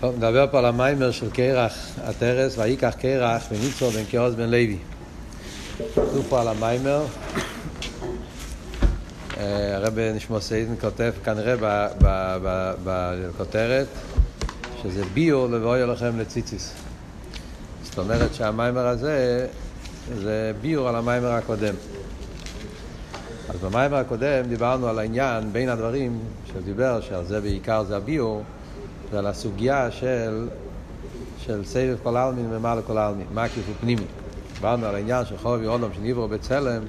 טוב, נדבר פה על המיימר של קרח הטרס, ויקח קרח וניצור בן כאוס בן לוי. כתוב פה על המיימר, אה, הרב נשמע סיידן כותב כנראה בכותרת שזה ביור לבואי לכם לציציס. זאת אומרת שהמיימר הזה זה ביור על המיימר הקודם. אז במיימר הקודם דיברנו על העניין בין הדברים שדיבר, שעל זה בעיקר זה הביור, ועל הסוגיה של, של סבב כל העלמין ומעלה כל העלמין, מקיף ופנימי. דיברנו על העניין של חובי אודום שנברו בצלם,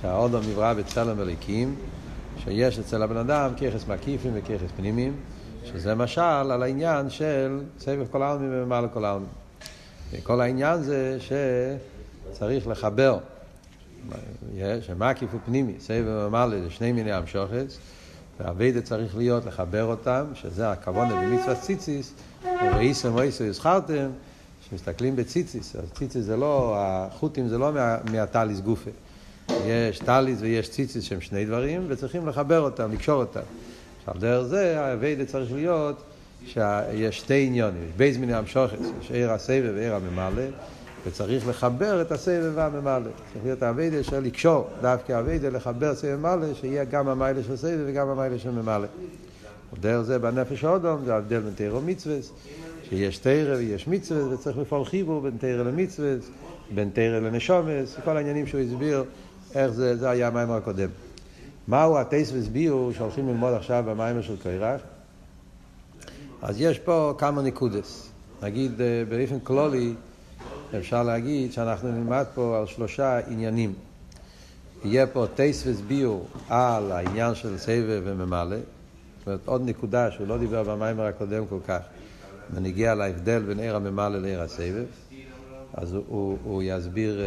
שהאודום נברא בצלם אליקים, שיש אצל הבן אדם ככס מקיפים וככס פנימיים, שזה משל על העניין של סבב כל העלמין ומעלה כל העלמין. וכל העניין זה שצריך לחבר, שמקיף ופנימי, סבב ומעלה זה שני מיני המשוכס, והאביידה צריך להיות לחבר אותם, שזה הכוונה במצווה ציציס, וראיסם ואיסו יזכרתם, שמסתכלים בציציס, אז ציציס זה לא, החוטים זה לא מה, מהטליס גופה. יש טליס ויש ציציס שהם שני דברים, וצריכים לחבר אותם, לקשור אותם. עכשיו, דרך זה, האביידה צריך להיות שיש שתי עניונים, יש בייז מיני המשוכס, יש עיר הסבב ועיר הממלא, וצריך לחבר את הסבב והממלא. צריך להיות האביידה של לקשור, דווקא האביידה לחבר סבב וממלא, שיהיה גם המיילה של סבב וגם המיילה של ממלא. דרך זה בנפש האודום, זה ההבדל בין תירו מצווה, שיש תירה ויש מצווה, וצריך לפעול חיבור בין תירה למצווה, בין תירה לנשומס, כל העניינים שהוא הסביר, איך זה, זה היה המיימר הקודם. מהו הטייס והסבירו שהולכים ללמוד עכשיו במיימר של קוירח? אז יש פה כמה נקודס. נגיד באופן כלולי, אפשר להגיד שאנחנו נלמד פה על שלושה עניינים. יהיה פה טייס וסביור על העניין של סבב וממלא. זאת אומרת, עוד נקודה שהוא לא דיבר במיימר הקודם כל כך, ונגיע להבדל בין עיר הממלא לעיר הסבב. אז הוא, הוא, הוא יסביר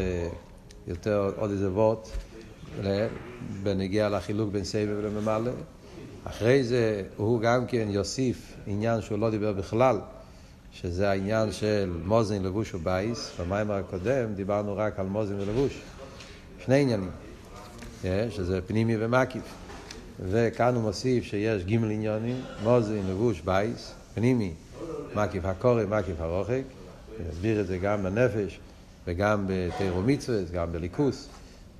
יותר עוד איזה וורט, בנגיע לחילוק בין סבב לממלא. אחרי זה הוא גם כן יוסיף עניין שהוא לא דיבר בכלל, שזה העניין של מוזן, לבוש ובייס. במיימר הקודם דיברנו רק על מוזן ולבוש. שני עניינים, שזה פנימי ומקיף. וכאן הוא מוסיף שיש גימל עניונים, מוזן, לבוש, בייס, פנימי, מקיף הקורא, מקיף הרוחק. יסביר את זה גם בנפש וגם בתיירו מצווה, גם בליכוס,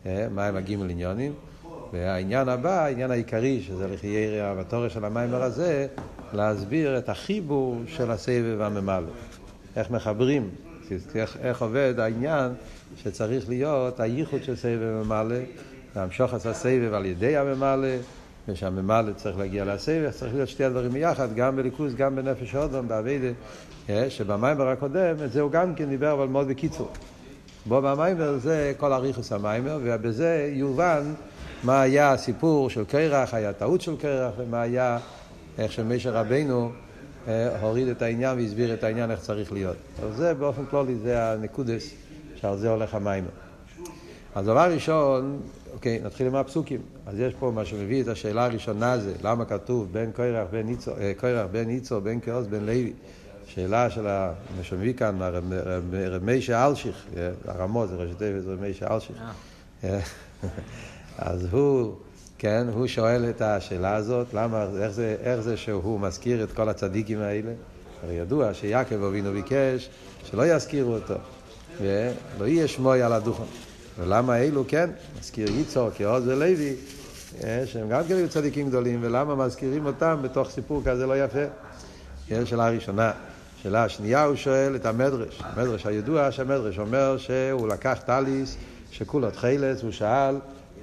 מהם הגימל עניונים. והעניין הבא, העניין העיקרי, שזה לכי ירא בתורש של המיימר הזה, להסביר את החיבור של הסבב והממלא. איך מחברים, איך, איך עובד העניין שצריך להיות הייחוד של סבב וממלא, להמשוך את הסבב על ידי הממלא, ושהממלא צריך להגיע לסבב, צריך להיות שתי הדברים ביחד, גם בליכוז, גם בנפש אודום, באביידה, שבמיימר הקודם, את זה הוא גם כן דיבר, אבל מאוד בקיצור. בו במיימר זה כל אריכוס המיימר, ובזה יובן מה היה הסיפור של קרח, היה טעות של קרח, ומה היה איך שמשה רבנו הוריד את העניין והסביר את העניין איך צריך להיות. אז זה באופן כללי, זה הנקודס שעל זה הולך המיימר. אז דבר ראשון, אוקיי, נתחיל עם הפסוקים. אז יש פה מה שמביא את השאלה הראשונה זה, למה כתוב בין קורח בן ניצו, קורח בן ניצו, בין כאוס בן לוי. שאלה של מה שמביא כאן, רמי שאלשיך, הרמות זה ראשי תיבת רמי שאלשיך. אז הוא, כן, הוא שואל את השאלה הזאת, למה, איך זה, איך זה שהוא מזכיר את כל הצדיקים האלה? הרי ידוע שיעקב אבינו ביקש שלא יזכירו אותו, ולא יהיה שמוי על הדוכן. ולמה אלו כן, מזכיר ייצור, כעוז ולוי, שהם גם כן היו צדיקים גדולים, ולמה מזכירים אותם בתוך סיפור כזה לא יפה? כן, שאלה ראשונה. שאלה השנייה הוא שואל את המדרש, המדרש הידוע שהמדרש אומר שהוא לקח טליס שכולו תחילס, הוא שאל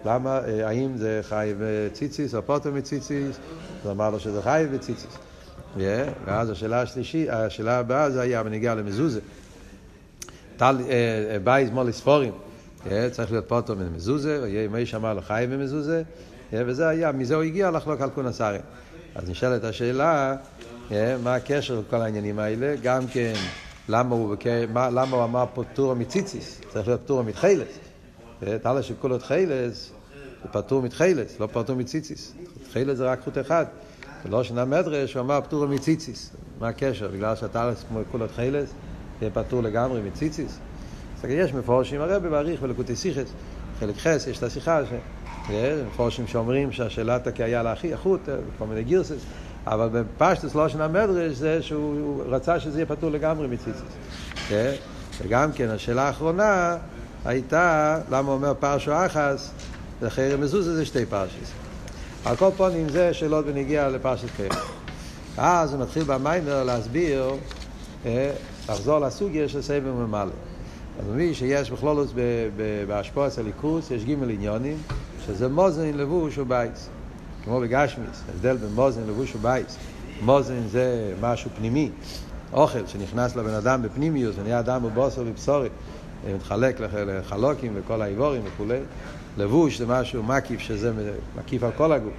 למה, האם זה חי בציציס או פוטו מציציס, הוא אמר לו שזה חי בציציס. ואז השאלה השלישית, השאלה הבאה זה היה בניגיע למזוזה. בייז מולי ספורים, צריך להיות פוטו ממזוזה, ויהיה מי שאמר לו חי במזוזה, וזה היה, מזה הוא הגיע לחלוק על קונוסרים. אז נשאלת השאלה, מה הקשר לכל העניינים האלה? גם כן, למה הוא, למה הוא אמר פטור מציציס? צריך להיות פטור מתחילס. תלה שכולו תחילס, זה פטור מתחילס, לא פטור מציציס. תחילס זה רק חוט אחד. זה לא שנה מדרש, הוא אמר פטור מציציס. מה הקשר? בגלל שאתה כולו תחילס, תהיה פטור לגמרי מציציס. אז יש מפורשים הרבי מעריך ולקוטי סיכס. חלק חס, יש את השיחה, מפורשים שאומרים שהשאלת כי היה לאחי החוט, כל מיני גירסס. אבל בפשטוס לא של המדרש זה שהוא רצה שזה יהיה פטור לגמרי מציציס. כן? וגם כן, השאלה האחרונה הייתה, למה אומר פרשו אחס, וחרם מזוזה זה שתי פרשס. על כל פונים זה שאלות בנגיע לפרשת חרם. אז הוא מתחיל במיימר להסביר, אה, לחזור לסוגיה של סבב ממלא. אז מבין שיש בכלולוס בהשפוע אצל ליכוס, יש גימל עניונים, שזה מוזן, לבוש ובייס. כמו בגשמיס, ההבדל בין מוזן לבוש ובייס. מוזן זה משהו פנימי, אוכל שנכנס לבן אדם בפנימיוס, ונהיה אדם בבוסר ובבשורי, מתחלק לחלוקים וכל האיבורים וכולי. לבוש זה משהו מקיף, שזה מקיף על כל הגוף,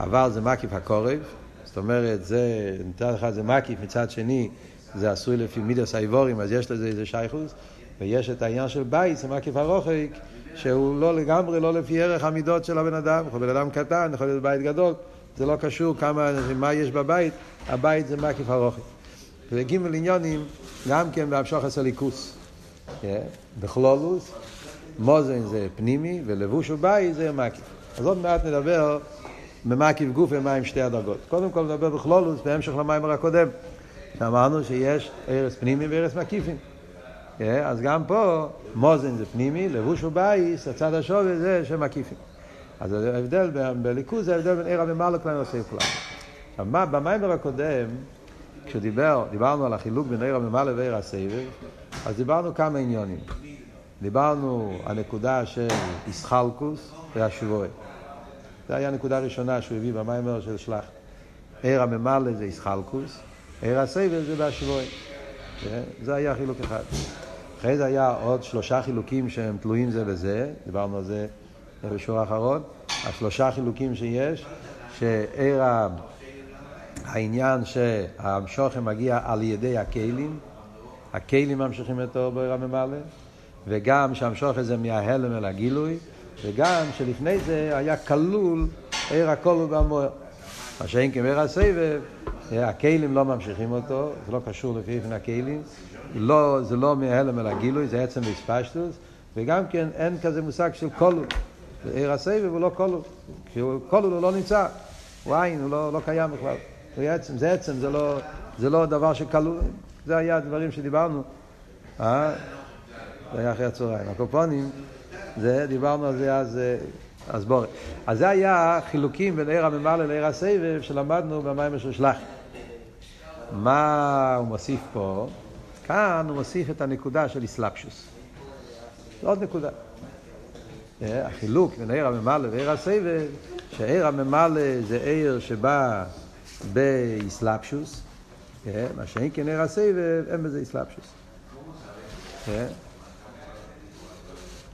אבל זה מקיף הקורב, זאת אומרת, זה, מצד אחד זה מקיף, מצד שני זה עשוי לפי מידס האיבורים, אז יש לזה איזה שייכוס, ויש את העניין של בית, זה מקיף הרוחק, שהוא לא לגמרי, לא לפי ערך המידות של הבן אדם, יכול להיות אדם קטן, יכול להיות בית גדול, זה לא קשור כמה, מה יש בבית, הבית זה מקיף הרוחק. וגימל עניונים, גם כן בהמשוך הסליקוס. כן? בכלולוס, מוזן זה פנימי, ולבוש ובית זה מקיף. אז עוד מעט נדבר במקיף גוף ומה עם שתי הדרגות. קודם כל נדבר בכלולוס, בהמשך למיימר הקודם, שאמרנו שיש ארץ פנימי וארץ מקיפים. כן? אז גם פה, מוזן זה פנימי, לבוש ובייס, הצד השווה זה שמקיפים. אז ההבדל בליכוז זה ההבדל בין עיר הממלא כלל לנושא כלל. עכשיו, במיימר הקודם, כשדיברנו על החילוק בין עיר הממלא ועיר הסבב, אז דיברנו כמה עניונים. דיברנו על נקודה של איסחלקוס והשבועי. זו הייתה הנקודה הראשונה שהוא הביא במיימר של שלח. עיר הממלא זה איסחלקוס, עיר הסבב זה בהשבועי. כן? זה היה חילוק אחד. אחרי זה היה עוד שלושה חילוקים שהם תלויים זה בזה, דיברנו על זה בשיעור האחרון. השלושה חילוקים שיש, שעיר העניין שהמשוכן מגיע על ידי הכלים, הכלים ממשיכים את אור בעיר הממלא, וגם שהמשוכן זה מההלם אל הגילוי, וגם שלפני זה היה כלול עיר הכל ובמוער. מה שאין כמר הסבב, הכלים לא ממשיכים אותו, זה לא קשור לפי איפן הכלים, לא, זה לא מההלם אל הגילוי, זה עצם בספשטוס, וגם כן אין כזה מושג של כלול. עיר הסבב הוא לא כלול, כלול הוא לא נמצא, הוא עין, הוא לא, לא קיים בכלל. זה עצם, זה עצם, זה לא, זה לא דבר שכלול, זה היה הדברים שדיברנו. אה? זה היה אחרי הצהריים. הקופונים, זה, דיברנו על זה אז, אז בואו. אז זה היה חילוקים בין עיר הממלא לעיר הסבב שלמדנו במים של שלח. מה הוא מוסיף פה? כאן הוא מוסיף את הנקודה של איסלפשוס. עוד נקודה. החילוק בין עיר הממלא ועיר הסבב, שעיר הממלא זה עיר שבא באיסלפשוס, מה שאין כן עיר הסבב, אין בזה איסלפשוס.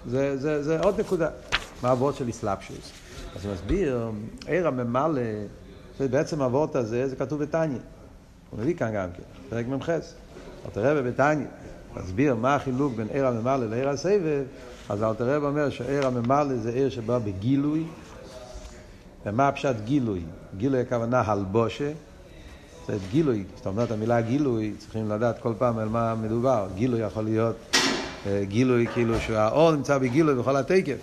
זה, זה, זה עוד נקודה. מה הוורד של איסלפשוס? אז הוא מסביר, עיר הממלא, בעצם הוורד הזה, זה כתוב בתניא. הוא מביא כאן גם כן, פרק מ"ח. אלתר רבי בתניא, מסביר מה החילוק בין עיר הממלא לעיר הסבב, אז אלתר רבי אומר שעיר הממלא זה עיר שבא בגילוי, ומה הפשט גילוי? גילוי הכוונה הלבושה, זאת גילוי, זאת אומרת המילה גילוי, צריכים לדעת כל פעם על מה מדובר. גילוי יכול להיות גילוי כאילו שהאור נמצא בגילוי בכל התקף,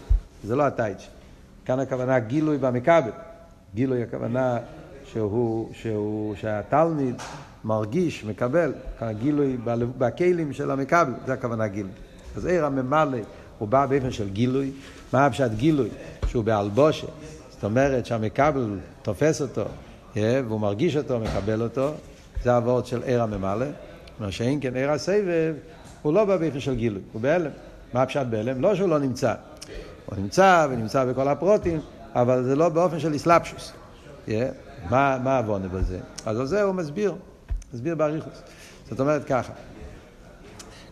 זה לא הטייץ'. כאן הכוונה גילוי במכבל. גילוי הכוונה שהוא, שהוא, שהתלמיד מרגיש, מקבל, גילוי בכלים של המכבל, זה הכוונה גילוי. אז עיר הממלא הוא בא באופן של גילוי. מה הפשט גילוי? שהוא באלבושה. זאת אומרת שהמכבל תופס אותו, והוא מרגיש אותו, מקבל אותו. זה הוורד של עיר הממלא. מה שאין כן עיר הסבב, הוא לא באופן של גילוי, הוא בהלם. מה הפשט בהלם? לא שהוא לא נמצא. הוא נמצא ונמצא בכל הפרוטים, אבל זה לא באופן של איסלאפשוס. Yeah. מה, מה עוונה בזה? אז על זה הוא מסביר, מסביר באריכוס. זאת אומרת ככה,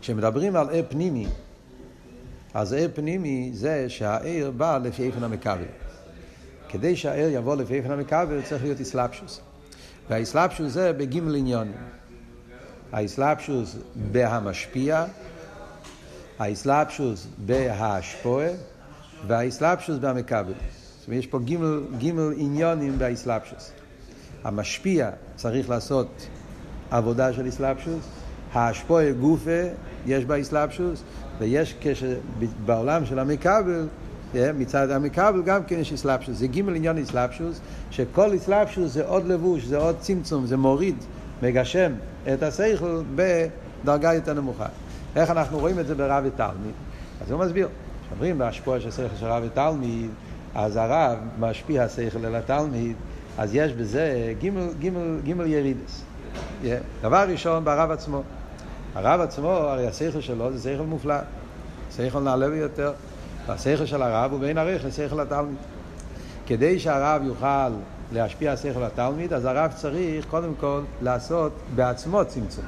כשמדברים על ער פנימי, אז ער פנימי זה שהער בא לפי איפן המכבל. כדי שהער יבוא לפי איפן המכבל צריך להיות איסלאפשוס. והאיסלאפשוס זה בגימל עניונים. האסלאפשוס בהמשפיע, האסלאפשוס בהשפועה והאסלאפשוס במקבל. זאת אומרת, יש פה גימל, גימל עניונים באסלאפשוס. המשפיע צריך לעשות עבודה של אסלאפשוס, ההשפועה גופה יש באסלאפשוס, ויש כשבעולם של המקבל מצד המקבל גם כן יש אסלאפשוס. זה גימל עניין אסלאפשוס, שכל אסלאפשוס זה עוד לבוש, זה עוד צמצום, זה מוריד, מגשם את השכל בדרגה יותר נמוכה. איך אנחנו רואים את זה ברב ותלמיד? אז הוא מסביר. כשאומרים בהשפוע של שכל של רב ותלמיד, אז הרב משפיע השכל אל התלמיד, אז יש בזה גימל, גימל, גימל ירידס. Yeah. דבר ראשון ברב עצמו. הרב עצמו, הרי השכל שלו זה שכל מופלא. שכל נעלה ביותר. והשכל של הרב הוא בין ערך לשכל התלמיד. כדי שהרב יוכל להשפיע השכל לתלמיד, אז הרב צריך קודם כל לעשות בעצמו צמצום.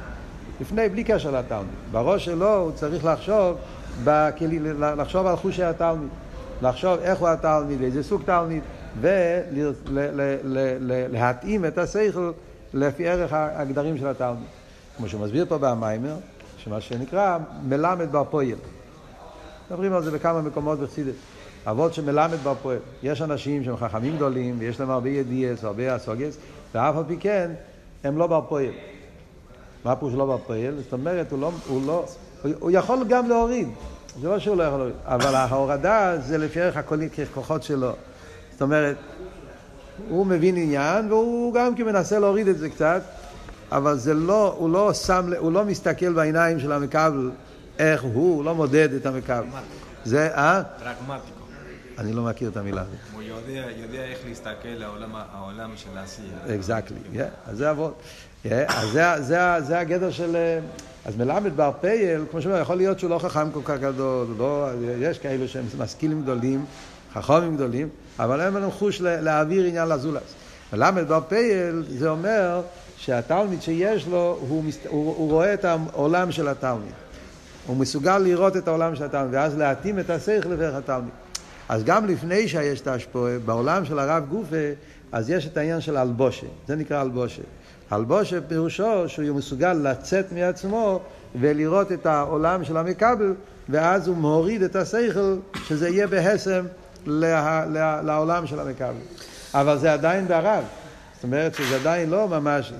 לפני, בלי קשר לתלמיד. בראש שלו הוא צריך לחשוב, בכלי, לחשוב על חושי התלמיד. לחשוב איך הוא התלמיד, איזה סוג תלמיד, ולהתאים את השכל לפי ערך הגדרים של התלמיד. כמו שהוא מסביר פה במיימר, שמה שנקרא מלמד בר פועל. מדברים על זה בכמה מקומות בחסידת. אבות שמלמד בר פועל. יש אנשים שהם חכמים גדולים, ויש להם הרבה ידיעס והרבה אסוגס, ואף על פי כן, הם לא בר פועל. מה פירוש לא בר פועל? זאת אומרת, הוא לא, הוא לא, הוא, הוא יכול גם להוריד. זה לא שהוא לא יכול להוריד. אבל ההורדה זה לפי ערך הכוחות שלו. זאת אומרת, הוא מבין עניין, והוא גם כן מנסה להוריד את זה קצת, אבל זה לא, הוא לא שם, הוא לא מסתכל בעיניים של המכבל איך הוא, הוא לא מודד את המכבל. זה, אה? פרגמטיקו. אני לא מכיר את המילה הזאת. הוא יודע, יודע איך להסתכל לעולם של העשייה. אקזקטלי, אז זה אבות. אז זה, הגדר של... אה, אז מלמד בר פייל, כמו שאומר, יכול להיות שהוא לא חכם כל כך גדול, לא, יש כאלו שהם משכילים גדולים, חכמים גדולים, אבל אין לנו חוש להעביר עניין לזולס. מלמד בר פייל זה אומר שהתלמיד שיש לו, הוא, מסת... הוא, הוא רואה את העולם של התלמיד. הוא מסוגל לראות את העולם של התלמיד, ואז להתאים את השכל לדרך התלמיד. אז גם לפני שיש את ההשפועה, בעולם של הרב גופה, אז יש את העניין של אלבושה, זה נקרא אלבושה. אלבושה פירושו שהוא מסוגל לצאת מעצמו ולראות את העולם של המקבל, ואז הוא מוריד את השכל, שזה יהיה בהסם לה, לה, לעולם של המקבל. אבל זה עדיין בערב, זאת אומרת שזה עדיין לא ממש,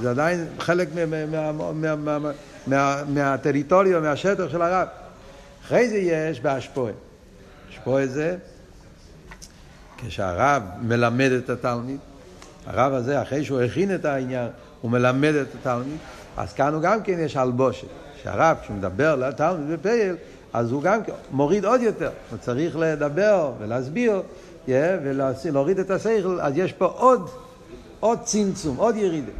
זה עדיין חלק מהטריטוריה, מהשטח של הרב. אחרי זה יש בהשפועה. השפועה זה כשהרב מלמד את התלמיד, הרב הזה, אחרי שהוא הכין את העניין, הוא מלמד את התלמיד, אז כאן הוא גם כן יש הלבושת. שהרב, כשהוא מדבר לתלמיד בפייל, אז הוא גם כן מוריד עוד יותר. הוא צריך לדבר ולהסביר, yeah, ולהוריד את השכל, אז יש פה עוד, עוד צמצום, עוד ירידה.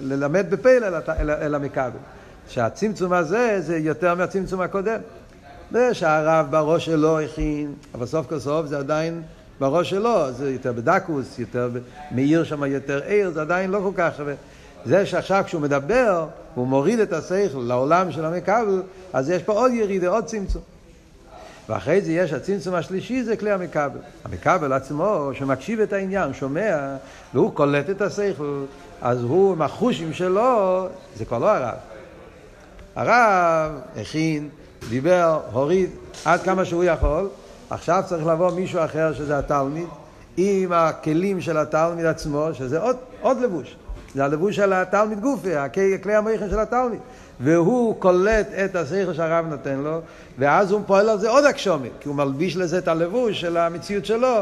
ללמד בפייל אל המכבל. שהצמצום הזה זה יותר מהצמצום הקודם. זה שהרב בראש שלו הכין, אבל סוף כל סוף זה עדיין בראש שלו, זה יותר בדקוס, יותר מאיר שם יותר עיר, זה עדיין לא כל כך שווה. זה שעכשיו כשהוא מדבר, הוא מוריד את השכל לעולם של המכבל, אז יש פה עוד ירידה, עוד צמצום. ואחרי זה יש הצמצום השלישי, זה כלי המכבל. המכבל עצמו, שמקשיב את העניין, שומע, והוא קולט את השכל, אז הוא עם החושים שלו, זה כבר לא הרב. הרב הכין, דיבר, הוריד, עד כמה שהוא יכול, עכשיו צריך לבוא מישהו אחר שזה התלמיד, עם הכלים של התלמיד עצמו, שזה עוד, עוד לבוש. זה הלבוש של התלמיד גופי, כלי המכן של התלמיד. והוא קולט את השכל שהרב נותן לו, ואז הוא פועל על זה עוד הקשומת, כי הוא מלביש לזה את הלבוש של המציאות שלו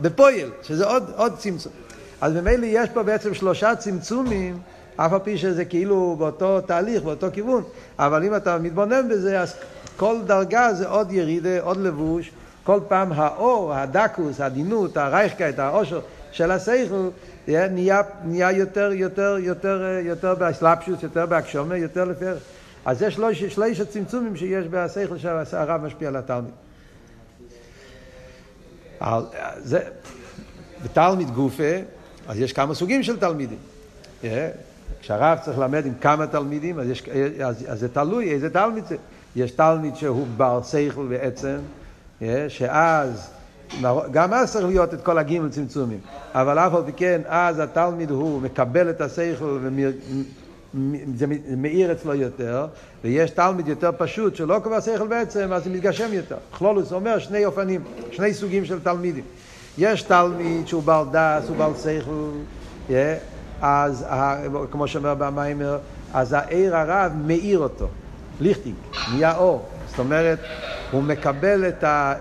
בפועל, שזה עוד, עוד צמצום. אז ממילא יש פה בעצם שלושה צמצומים, אף על פי שזה כאילו באותו תהליך, באותו כיוון, אבל אם אתה מתבונן בזה, אז כל דרגה זה עוד ירידה, עוד לבוש, כל פעם האור, הדקוס, העדינות, הרייכקייט, העושר של השכל, נהיה, נהיה יותר, יותר, יותר, יותר באסלאפשוס, יותר בהגשומה, יותר לפי. אז יש שלוש, שלוש הצמצומים שיש בשכל שהרב משפיע על התלמיד. זה, בתלמיד גופה, אז יש כמה סוגים של תלמידים. כשהרב צריך ללמד עם כמה תלמידים, אז, יש, אז, אז זה תלוי איזה תלמיד זה. יש תלמיד שהוא בר שכל בעצם, שאז, גם אז צריך להיות את כל הגימל צמצומים, אבל אף על פי כן, אז התלמיד הוא מקבל את השכל וזה מאיר אצלו יותר, ויש תלמיד יותר פשוט שלא קובע שכל בעצם, אז זה מתגשם יותר. כלולוס אומר שני אופנים, שני סוגים של תלמידים. יש תלמיד שהוא בעל דס, הוא בעל שכל, אז כמו שאומר במיימר, אז העיר הרב מאיר אותו, ליכטינג, נהיה אור. זאת אומרת, הוא מקבל את ה...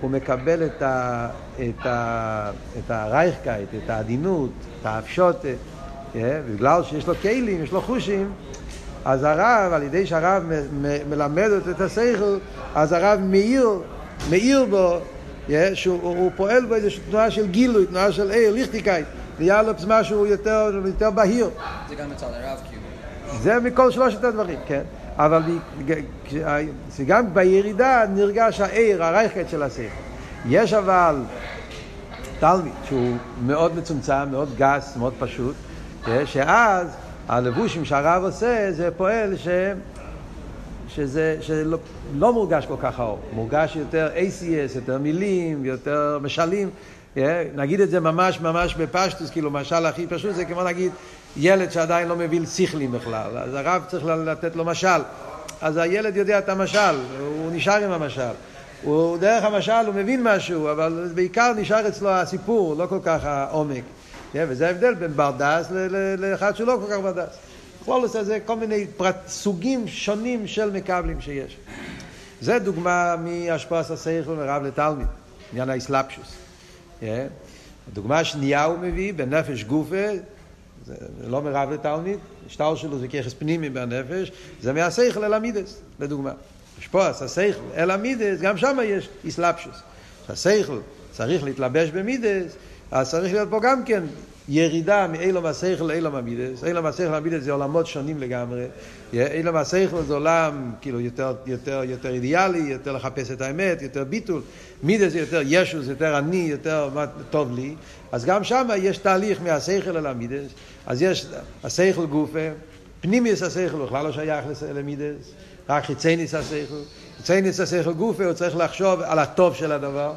הוא מקבל את, ה, את, ה, את הרייכקייט, את העדינות, את האפשוטה, אה, בגלל שיש לו כלים, יש לו חושים, אז הרב, על ידי שהרב מלמד את השכל, אז הרב מאיר, מאיר בו, yeah, שהוא פועל בו איזושהי תנועה של גילוי, תנועה של עיר, ליכטיקייט, נהיה לו משהו יותר, יותר בהיר. זה גם מצד הרב כאילו. זה מכל שלושת הדברים, כן. אבל גם בירידה נרגש העיר, הרייכת של השכל. יש אבל תלמיד שהוא מאוד מצומצם, מאוד גס, מאוד פשוט, שאז הלבושים שהרב עושה זה פועל ש... שזה, שלא לא מורגש כל כך האור, מורגש יותר ACS, יותר מילים, יותר משלים. נגיד את זה ממש ממש בפשטות, כאילו משל הכי פשוט זה כמו נגיד ילד שעדיין לא מבין שכלים בכלל, אז הרב צריך לתת לו משל. אז הילד יודע את המשל, הוא נשאר עם המשל. הוא דרך המשל הוא מבין משהו, אבל בעיקר נשאר אצלו הסיפור, לא כל כך העומק. Yeah, וזה ההבדל בין בר דעת לאחד שהוא לא כל כך בר דעת. פולוס הזה כל מיני פרט, סוגים שונים של מקבלים שיש. זה דוגמה מהשפעת השכל מרב לתלמיד, עניין האסלאפשוס. Yeah. הדוגמה השנייה הוא מביא בנפש גופה, זה לא מרב לתלמיד, השטר שלו זה ככס פנימי בנפש, זה מהשכל אל המידס, לדוגמה. השפועס, השכל אל המידס, גם שם יש אסלאפשוס. השכל צריך להתלבש במידס, אז צריך להיות פה גם כן ירידה מאילום השכל לאילום המידס. אילום השכל המידס זה עולמות שונים לגמרי. אילום השכל זה עולם כאילו יותר, יותר, יותר אידיאלי, יותר לחפש את האמת, יותר ביטול. מידס זה יותר ישוס, יותר אני, יותר טוב לי. אז גם שם יש תהליך מהשכל אל המידס. אז יש השכל גופה, פנימיוס השכל בכלל לא שייך למידס, רק חיצייניס השכל. חיצייניס השכל גופה, הוא צריך לחשוב על הטוב של הדבר.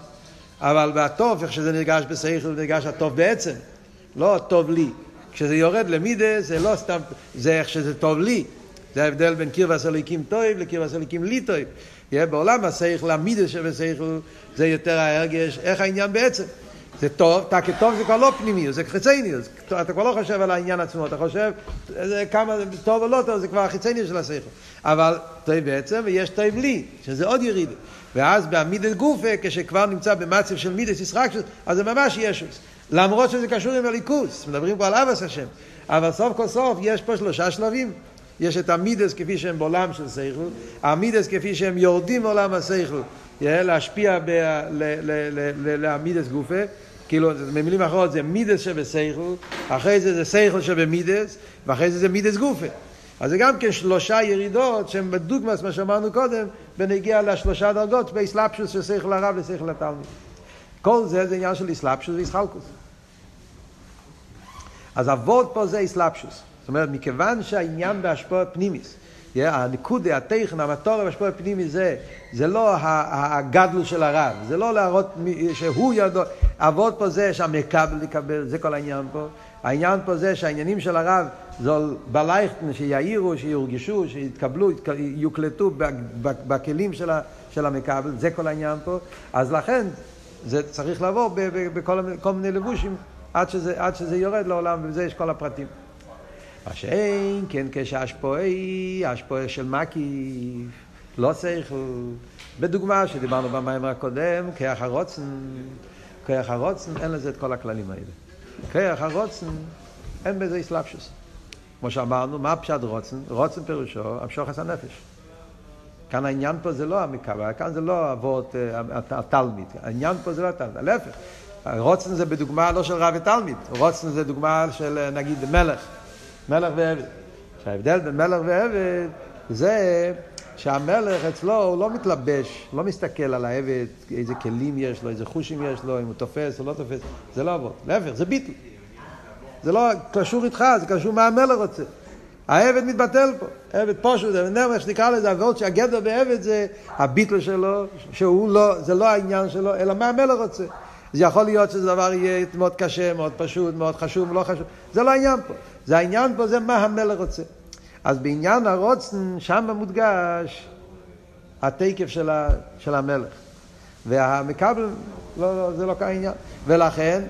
אבל בטוב, איך שזה נרגש בשכל, נרגש הטוב בעצם. לא טוב לי. כשזה יורד למידה, זה לא סתם, זה איך שזה טוב לי. זה ההבדל בין קיר וסליקים טוב לקיר וסליקים לי טוב. יהיה בעולם השכל, המידה שבשכל, זה יותר ההרגש, איך העניין בעצם. זה טוב, אתה כטוב זה כבר לא פנימי, זה חיצייני, אתה כבר לא חושב על העניין עצמו, אתה חושב זה כמה טוב או לא טוב, זה כבר החיצייני של השכל. אבל טוב בעצם, ויש טוב לי, שזה עוד ירידה. ואז בעמידת גופה, כשכבר נמצא במצב של מידס ישחקשוס, אז זה ממש ישוס. למרות שזה קשור עם הליכוס, מדברים פה על אבס השם. אבל סוף כל סוף יש פה שלושה שלבים. יש את המידס כפי שהם בעולם של סייכל, המידס כפי שהם יורדים מעולם הסייכל, להשפיע להמידס גופה, כאילו במילים אחרות זה מידס שבסייכל, אחרי זה זה סייכל שבמידס, ואחרי זה זה מידס גופה. אז זה גם כן שלושה ירידות שהן בדוגמאס, מה שאמרנו קודם, בנגיע לשלושה דרגות, באסלאפשוס של שכל הרב ושכל התלמיד. כל זה זה עניין של אסלאפשוס ואיסחלקוס. אז אבות פה זה אסלאפשוס. זאת אומרת, מכיוון שהעניין בהשפעה פנימיס, הנקודה, הטכן, המטור בהשפעה פנימיס זה, זה לא הגדלו של הרב, זה לא להראות שהוא ידו, אבות פה זה שהמקבל יקבל, זה כל העניין פה. העניין פה זה שהעניינים של הרב זול בלייכטן, שיעירו, שיורגשו, שיתקבלו, יוקלטו בכלים של, המקבל, זה כל העניין פה. אז לכן זה צריך לעבור בכל מיני לבושים עד שזה, עד שזה יורד לעולם, ובזה יש כל הפרטים. מה שאין, כן כשהשפועה היא השפועה של מקיף, לא צריך, בדוגמה שדיברנו במים הקודם, כיח הרוצן, כיח הרוצן, אין לזה את כל הכללים האלה. כיח הרוצן, אין בזה אסלאפשוס. כמו שאמרנו, מה פשט רוצן? רוצן פירושו המשוחס הנפש. כאן העניין פה זה לא המקבל, כאן זה לא אבות אה, התלמיד, העניין פה זה לא התלמיד, להפך. רוצן זה בדוגמה לא של רב ותלמיד, רוצן זה דוגמה של אה, נגיד מלך, מלך ועבד. שההבדל בין מלך ועבד זה שהמלך אצלו הוא לא מתלבש, לא מסתכל על העבד, איזה כלים יש לו, איזה חושים יש לו, אם הוא תופס או לא תופס, זה לא אבות, להפך, זה ביטל. זה לא קשור איתך, זה קשור מה המלך רוצה. העבד מתבטל פה, עבד פשוט, עבד נר, איך שנקרא לזה, עבוד שהגדר בעבד זה הביטל שלו, שהוא לא, זה לא העניין שלו, אלא מה המלך רוצה. זה יכול להיות שזה דבר יהיה מאוד קשה, מאוד פשוט, מאוד חשוב, לא חשוב, זה לא העניין פה. זה העניין פה זה מה המלך רוצה. אז בעניין הרוצן, שם מודגש התקף של, ה, של המלך. והמקבל, לא, לא, זה לא כעניין. ולכן,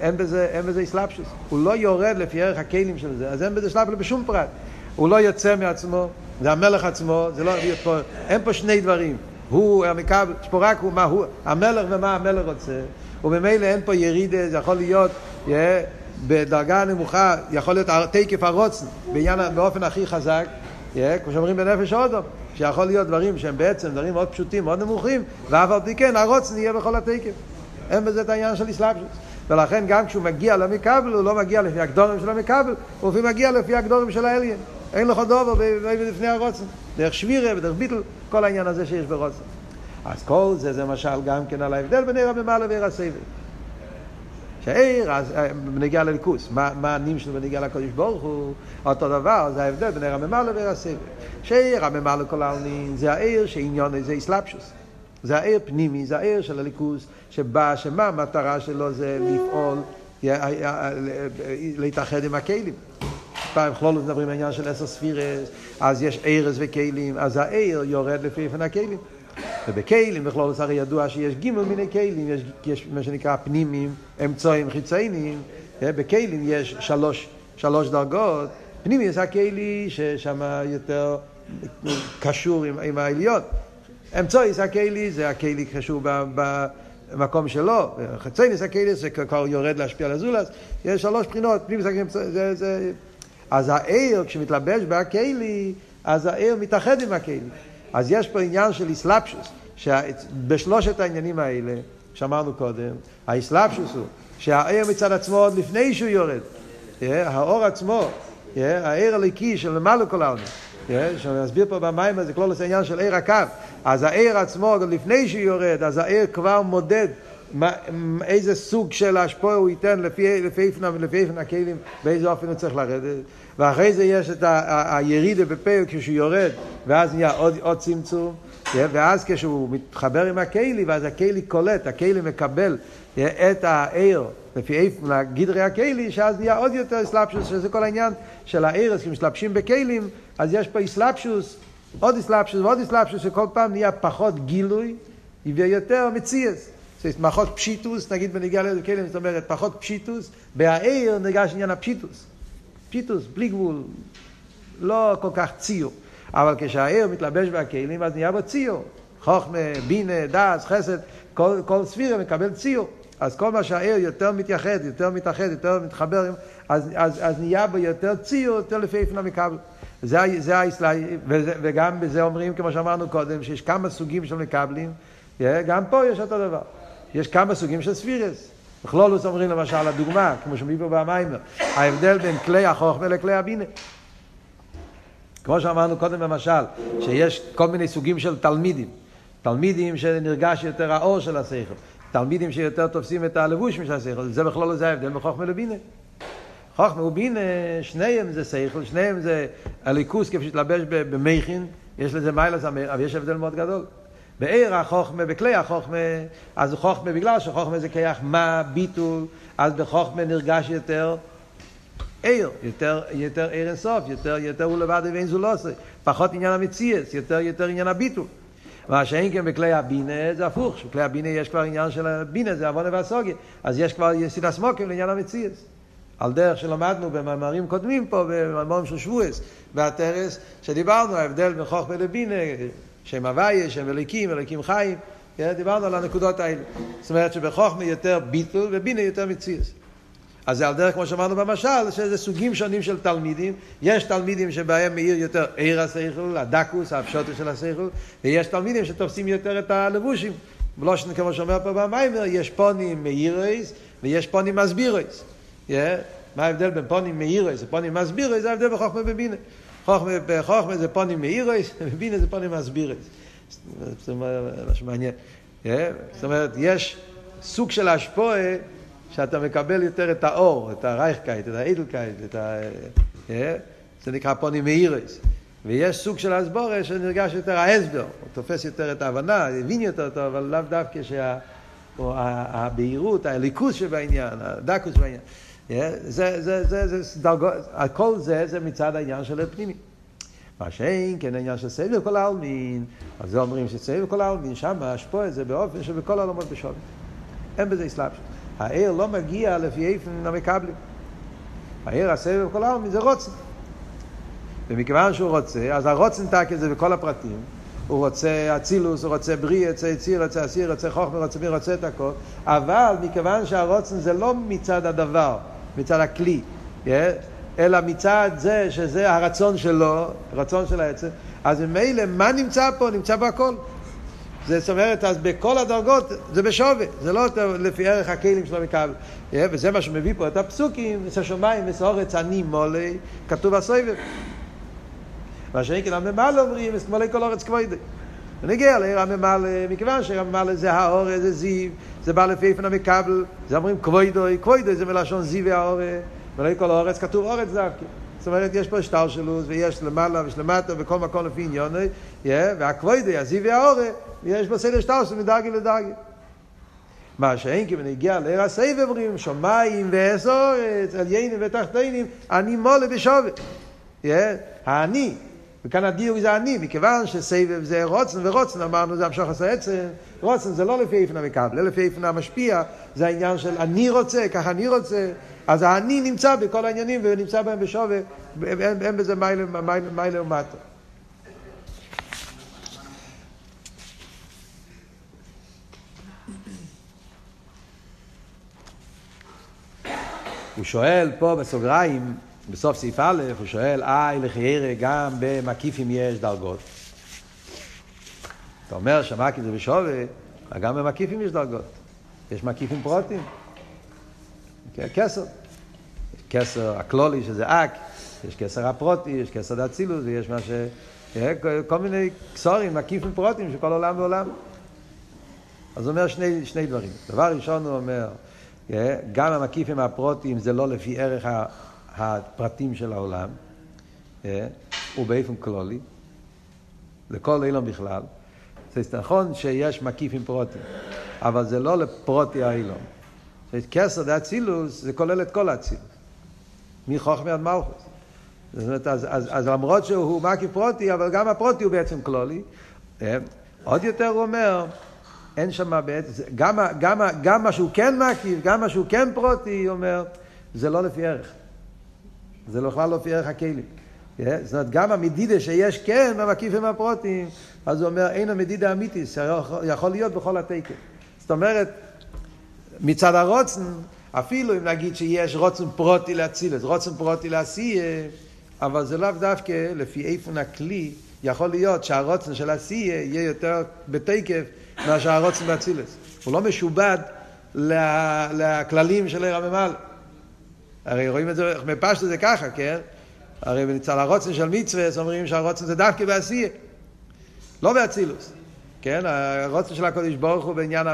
אין בזה, אין בזה אסלאפשוס. הוא לא יורד לפי ערך הכלים של זה, אז אין בזה אסלאפשוס בשום פרט. הוא לא יוצא מעצמו, זה המלך עצמו, זה לא, פה, אין פה שני דברים. הוא המקבל, יש פה רק הוא, מה הוא, המלך ומה המלך רוצה, וממילא אין פה ירידה, זה יכול להיות, yeah, בדרגה נמוכה, יכול להיות תקף הרוצן, בעניין, באופן הכי חזק, yeah, כמו שאומרים בנפש אודום, שיכול להיות דברים שהם בעצם דברים מאוד פשוטים, מאוד נמוכים, ואף על פי כן הרוצן יהיה בכל התקף. אין בזה את העניין של אסלאפשוס. ולכן גם כשהוא מגיע למקבל, הוא לא מגיע לפי הגדורים של המקבל, הוא מגיע לפי הגדורים של האליין. אין לך דובר לפני הרוצן. דרך שבירה ודרך ביטל, כל העניין הזה שיש ברוצן. אז כל זה זה משל גם כן על ההבדל בין עיר הממלא ועיר הסבל. שעיר, אז אה, בנגיע לליכוס, מה, הנים שלו בנגיע לקודש ברוך הוא, אותו דבר, זה ההבדל בין עיר הממלא ועיר הסבל. שעיר הממלא כל העלמין זה העיר שעניון זה איסלאפשוס. זה העיר פנימי, זה העיר של הליכוס, שבא, שמה המטרה שלו זה לפעול, להתאחד עם הכלים. פעם כלולות מדברים על העניין של עשר ספירס, אז יש ערס וכלים, אז העיר יורד לפי איפן הכלים. ובכלים בכלול הרי ידוע שיש גימל מיני כלים, יש, יש מה שנקרא פנימיים, אמצעים חיצוניים, בכלים יש שלוש, שלוש דרגות, פנימי זה הכלי ששם יותר קשור עם, עם העליון, אמצעי זה הכלי, זה הכלי קשור במקום שלו, זה הכלי, זה כבר יורד להשפיע על הזולס, יש שלוש בחינות, פנימי זה, זה, זה, אז העיר כשמתלבש בהכלי, אז העיר מתאחד עם הכלי. אז יש פה עניין של איסלאפשוס, שבשלושת העניינים האלה, שאמרנו קודם, האיסלאפשוס הוא שהעיר מצד עצמו עוד לפני שהוא יורד, האור עצמו, העיר הליקי של למעלה כל העולם, אסביר פה במים הזה, כלול העניין של עיר הקו, אז העיר עצמו עוד לפני שהוא יורד, אז העיר כבר מודד מה, איזה סוג של השפוע הוא ייתן לפי, איפנה ולפי איפנה הכלים, באיזה אופן הוא צריך לרדת. ואחרי זה יש את הירידה בפרק כשהוא יורד, ואז נהיה עוד, עוד צמצום, ואז כשהוא מתחבר עם הכלי, ואז הכלי קולט, הכלי מקבל את העיר לפי איפנה גדרי הכלי, שאז נהיה עוד יותר אסלאפשוס, שזה כל העניין של הערס, כשמשלבשים בכלים, אז יש פה אסלאפשוס, עוד אסלאפשוס ועוד אסלאפשוס, שכל פעם נהיה פחות גילוי ויותר מציאס. פחות פשיטוס, נגיד בנגיעה לאיזה כלים, זאת אומרת פחות פשיטוס, בהעיר נרגש עניין הפשיטוס. פשיטוס, בלי גבול, לא כל כך ציור. אבל כשהעיר מתלבש בהכלים, אז נהיה בו ציור. חוכמה, בינה, דס, חסד, כל, כל ספירה מקבל ציור. אז כל מה שהעיר יותר מתייחד, יותר מתאחד, יותר מתחבר, אז, אז, אז נהיה בו יותר ציור, יותר לפי איפן המקבל. זה, זה האסלאי, וגם בזה אומרים, כמו שאמרנו קודם, שיש כמה סוגים של מקבלים, גם פה יש אותו דבר. יש כמה סוגים של ספירס. בכלולוס אומרים למשל, הדוגמה, כמו שאומרים פה במיימר, ההבדל בין כלי החוכמה לכלי הבינה. כמו שאמרנו קודם במשל, שיש כל מיני סוגים של תלמידים. תלמידים שנרגש יותר האור של השכל. תלמידים שיותר תופסים את הלבוש של השכל. זה בכלול זה ההבדל בין חוכמה לבינה. חוכמה ובינה, שניהם זה שכל, שניהם זה הליכוס כפי שהתלבש במכין, יש לזה מיילס, אבל יש הבדל מאוד גדול. בעיר החוכמה, בכלי החוכמה, אז חוכמה, בגלל שחוכמה זה כיח מה, ביטול, אז בחוכמה נרגש יותר עיר, יותר, יותר עיר אינסוף, יותר, יותר הוא לבד ואין זו לא עושה, פחות עניין המציאס, יותר, יותר עניין הביטול. מה שאין כן בכלי הבינה זה הפוך, בכלי הבינה יש כבר עניין של הבינה, זה עוונה והסוגיה, אז יש כבר יסיד הסמוקים לעניין המציאס. על דרך שלמדנו במאמרים קודמים פה, במאמרים של שבועס, והטרס, שדיברנו, ההבדל בין חוכמה לבינה, שם הוויה, שם אליקים, אליקים חיים, כן? דיברנו על הנקודות האלה. זאת אומרת שבחוכמה יותר ביטול ובינה יותר מציאס. אז זה על דרך כמו שאמרנו במשל, שזה סוגים שונים של תלמידים. יש תלמידים שבהם מאיר יותר עיר השכל, הדקוס, הפשוטו של השכל, ויש תלמידים שתופסים יותר את הלבושים. בלושן כמו שאומר פה במיימר, יש פונים מאירס ויש פונים מסבירס. Yeah. מה ההבדל בין פונים מאירס ופונים מסבירס? זה ההבדל בחוכמה ובינה. חוכמה זה פונים מאירס, ובינה זה פונים מסבירס. זה משהו מעניין. זאת אומרת, יש סוג של השפועה שאתה מקבל יותר את האור, את הרייכקייט, את האידלקייט, את ה... זה נקרא פונים מאירס. ויש סוג של הסבורה שנרגש יותר ההסבר, הוא תופס יותר את ההבנה, הבין יותר טוב, אבל לאו דווקא שהבהירות, הליכוז שבעניין, הדקוס בעניין. זה, זה, זה, זה דרגות, כל זה זה מצד העניין של הפנימי. מה שאין, כן העניין של סבב כל העלמין, אז זה אומרים שסבב כל העלמין, שם השפוע זה באופן שבכל העולמות בשולם. אין בזה אסלאפשוס. העיר לא מגיע לפי איפן המקבלים. העיר הסבב כל העלמין זה רוצן. ומכיוון שהוא רוצה, אז הרוצן תק את זה בכל הפרטים, הוא רוצה אצילוס, הוא רוצה בריא, רוצה יציר, רוצה אסיר, רוצה חוכמה, רוצה מי, רוצה את הכל, אבל מכיוון שהרוצן זה לא מצד הדבר, מצד הכלי, yeah, אלא מצד זה שזה הרצון שלו, הרצון של העצם, אז ממילא מה נמצא פה? נמצא בו הכל. זאת אומרת, אז בכל הדרגות זה בשווה, זה לא לפי ערך הכלים שלו מכבל. וזה מה שמביא פה את הפסוקים, אצל שמיים וסורץ אני מולי, כתוב הסויבר. מה שאין כן הממלא אומרים, כמו לכל אורץ כבודי. ונגיע לעיר הממלא, מכיוון שהממלא זה האורץ, זה זיו, זה בא לפי איפן המקבל, זה אומרים כבוידוי, כבוידוי זה מלשון זיו והאורץ, ולא כל אורץ כתוב אורץ דווקא. זאת אומרת, יש פה שטר שלוס, ויש למעלה ושלמטה, בכל מקום לפי עניוני, והכבוידוי, הזיו והאורץ, ויש בו סדר שטר שלוס מדרגי לדרגי. מה שאין כי בנגיע לעיר הסבב אומרים, שמיים ואסורץ, עליינים ותחתינים, אני מולה בשווה. האני, וכאן הדיוק זה אני, מכיוון שסבב זה רוצן, ורוצן אמרנו זה המשוך עשה עצם, רוצן זה לא לפי איפן המקבל, אלא לפי איפן המשפיע, זה העניין של אני רוצה, ככה אני רוצה, אז האני נמצא בכל העניינים ונמצא בהם בשווה, אין, אין בזה מיילה ומטה. הוא שואל פה בסוגריים, בסוף סעיף א', הוא שואל, אה, לחיירה גם במקיפים יש דרגות. אתה אומר שמקיף זה בשווה, גם במקיפים יש דרגות. יש מקיפים פרוטים. כסר. כסר הכלולי שזה אק, יש כסר הפרוטי, יש כסר דאצילוס, ויש מה ש... כל מיני קסורים, מקיפים פרוטים של כל עולם ועולם. אז הוא אומר שני, שני דברים. דבר ראשון הוא אומר, גם המקיפים הפרוטים זה לא לפי ערך הפרטים של העולם, הוא באופן כללי, לכל אילון בכלל. זה נכון שיש מקיפים פרוטים, אבל זה לא לפרוטי האילון. כסר דאצילוס זה כולל את כל האצילוס, מחוכמה עד מלכוס. זאת אומרת, אז, אז, אז למרות שהוא מקיף פרוטי, אבל גם הפרוטי הוא בעצם כלולי. עוד יותר הוא אומר, אין שם בעצם, גם, גם, גם מה שהוא כן מקיף, גם מה שהוא כן פרוטי, הוא אומר, זה לא לפי ערך. זה בכלל לא לפי ערך הכלים. זאת אומרת, גם המדידה שיש כן במקיפים הפרוטים, אז הוא אומר, אין המדידה אמיתית, שיכול להיות בכל התקן. זאת אומרת, מצד הרוצן, אפילו אם נגיד שיש רוצן פרוטי להצילת, רוצן פרוטי לעשייה, אבל זה לאו דווקא לפי איפון הכלי, יכול להיות שהרוצן של עשייה יהיה יותר בתקף מאשר הרוצן באצילס. הוא לא משובד לכללים של עיר הממלא. הרי רואים את זה, מפשט זה ככה, כן? הרי בצד הרוצן של מצווה אומרים שהרוצן זה דווקא בעשייה, לא באצילוס. כן? הרוצן של הקודש ברוך הוא בעניין,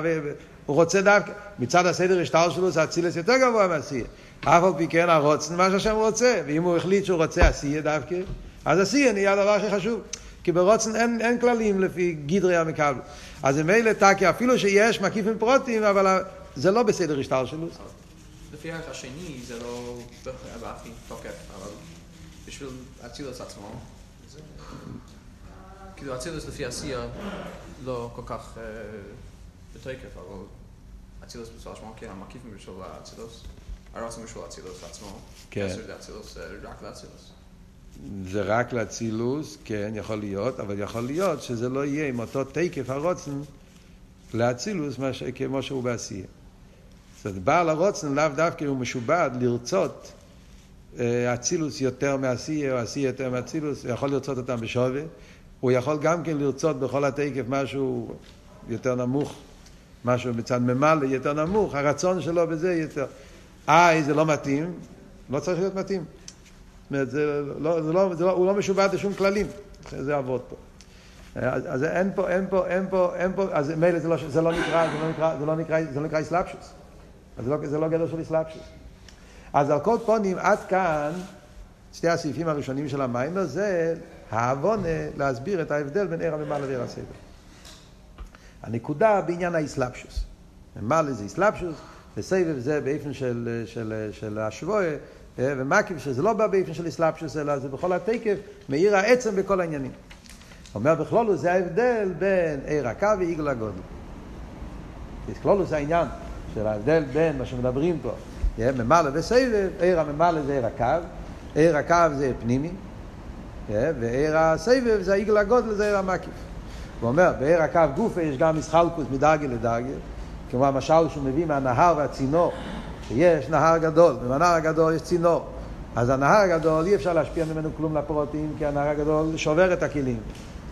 הוא רוצה דווקא, מצד הסדר השטר שלו זה אצילס יותר גבוה מעשייה. אף על פי כן הרוצן מה שהשם רוצה, ואם הוא החליט שהוא רוצה עשייה דווקא, אז עשייה נהיה הדבר הכי חשוב. כי ברוצן אין, אין כללים לפי גדרי המקבל. אז ממילא טקי, אפילו שיש מקיפים פרוטים, אבל זה לא בסדר השטר שלו. לפי הערך השני זה לא הכי תוקף, אבל בשביל אצילוס עצמו, כאילו אצילוס לפי עשייה לא כל כך בתוקף, אבל אצילוס בצורה שמו, כן, המקיפים בשביל אצילוס, הרוצים בשביל אצילוס עצמו, כן. אצילוס רק לאצילוס. זה רק לאצילוס, כן, יכול להיות, אבל יכול להיות שזה לא יהיה עם אותו תקף הרוצן לאצילוס כמו שהוא בעשייה. זאת אומרת, בעל הרוצן לאו דווקא הוא משובד לרצות אצילוס יותר מעשייה או עשייה יותר מאצילוס, הוא יכול לרצות אותם בשווה, הוא יכול גם כן לרצות בכל התקף משהו יותר נמוך, משהו בצד ממלא יותר נמוך, הרצון שלו בזה יותר. אה, זה לא מתאים, לא צריך להיות מתאים. אומרת, זה לא, זה לא, זה לא, הוא לא משובד לשום כללים, זה יעבוד פה. אז, אז אין פה, אין פה, אין פה, אין פה, אז מילא זה לא, זה לא נקרא, זה לא נקרא, זה לא נקרא, זה לא נקרא אסלאפשוס. אז זה לא, זה לא גדר של אסלאפשוס. אז על כל פונים, עד כאן, שתי הסעיפים הראשונים של המיימר, זה העוונה להסביר את ההבדל בין עיר הממלא ועיר הסדר. הנקודה בעניין האסלאפשוס. ממלא זה אסלאפשוס, וסבב זה באופן של, של, של השבועה, ומקיף שזה לא בא באופן של אסלאפשוס, אלא זה בכל התקף, מאיר העצם בכל העניינים. אומר בכלולו, זה ההבדל בין עיר הקו ועיגל הגודל. בכלולו זה העניין של ההבדל בין מה שמדברים פה, ממלא וסבב, עיר הממלא זה עיר הקו, עיר הקו זה פנימי, ועיר הסבב זה העיגל הגודל, זה עיר המקיף. הוא אומר, בער הקו גופה יש גם מסחלקוס מדרגה לדרגה, כמו המשל שהוא מביא מהנהר והצינור, שיש נהר גדול, ובנהר הגדול יש צינור. אז הנהר הגדול אי אפשר להשפיע ממנו כלום לפרוטים, כי הנהר הגדול שובר את הכלים.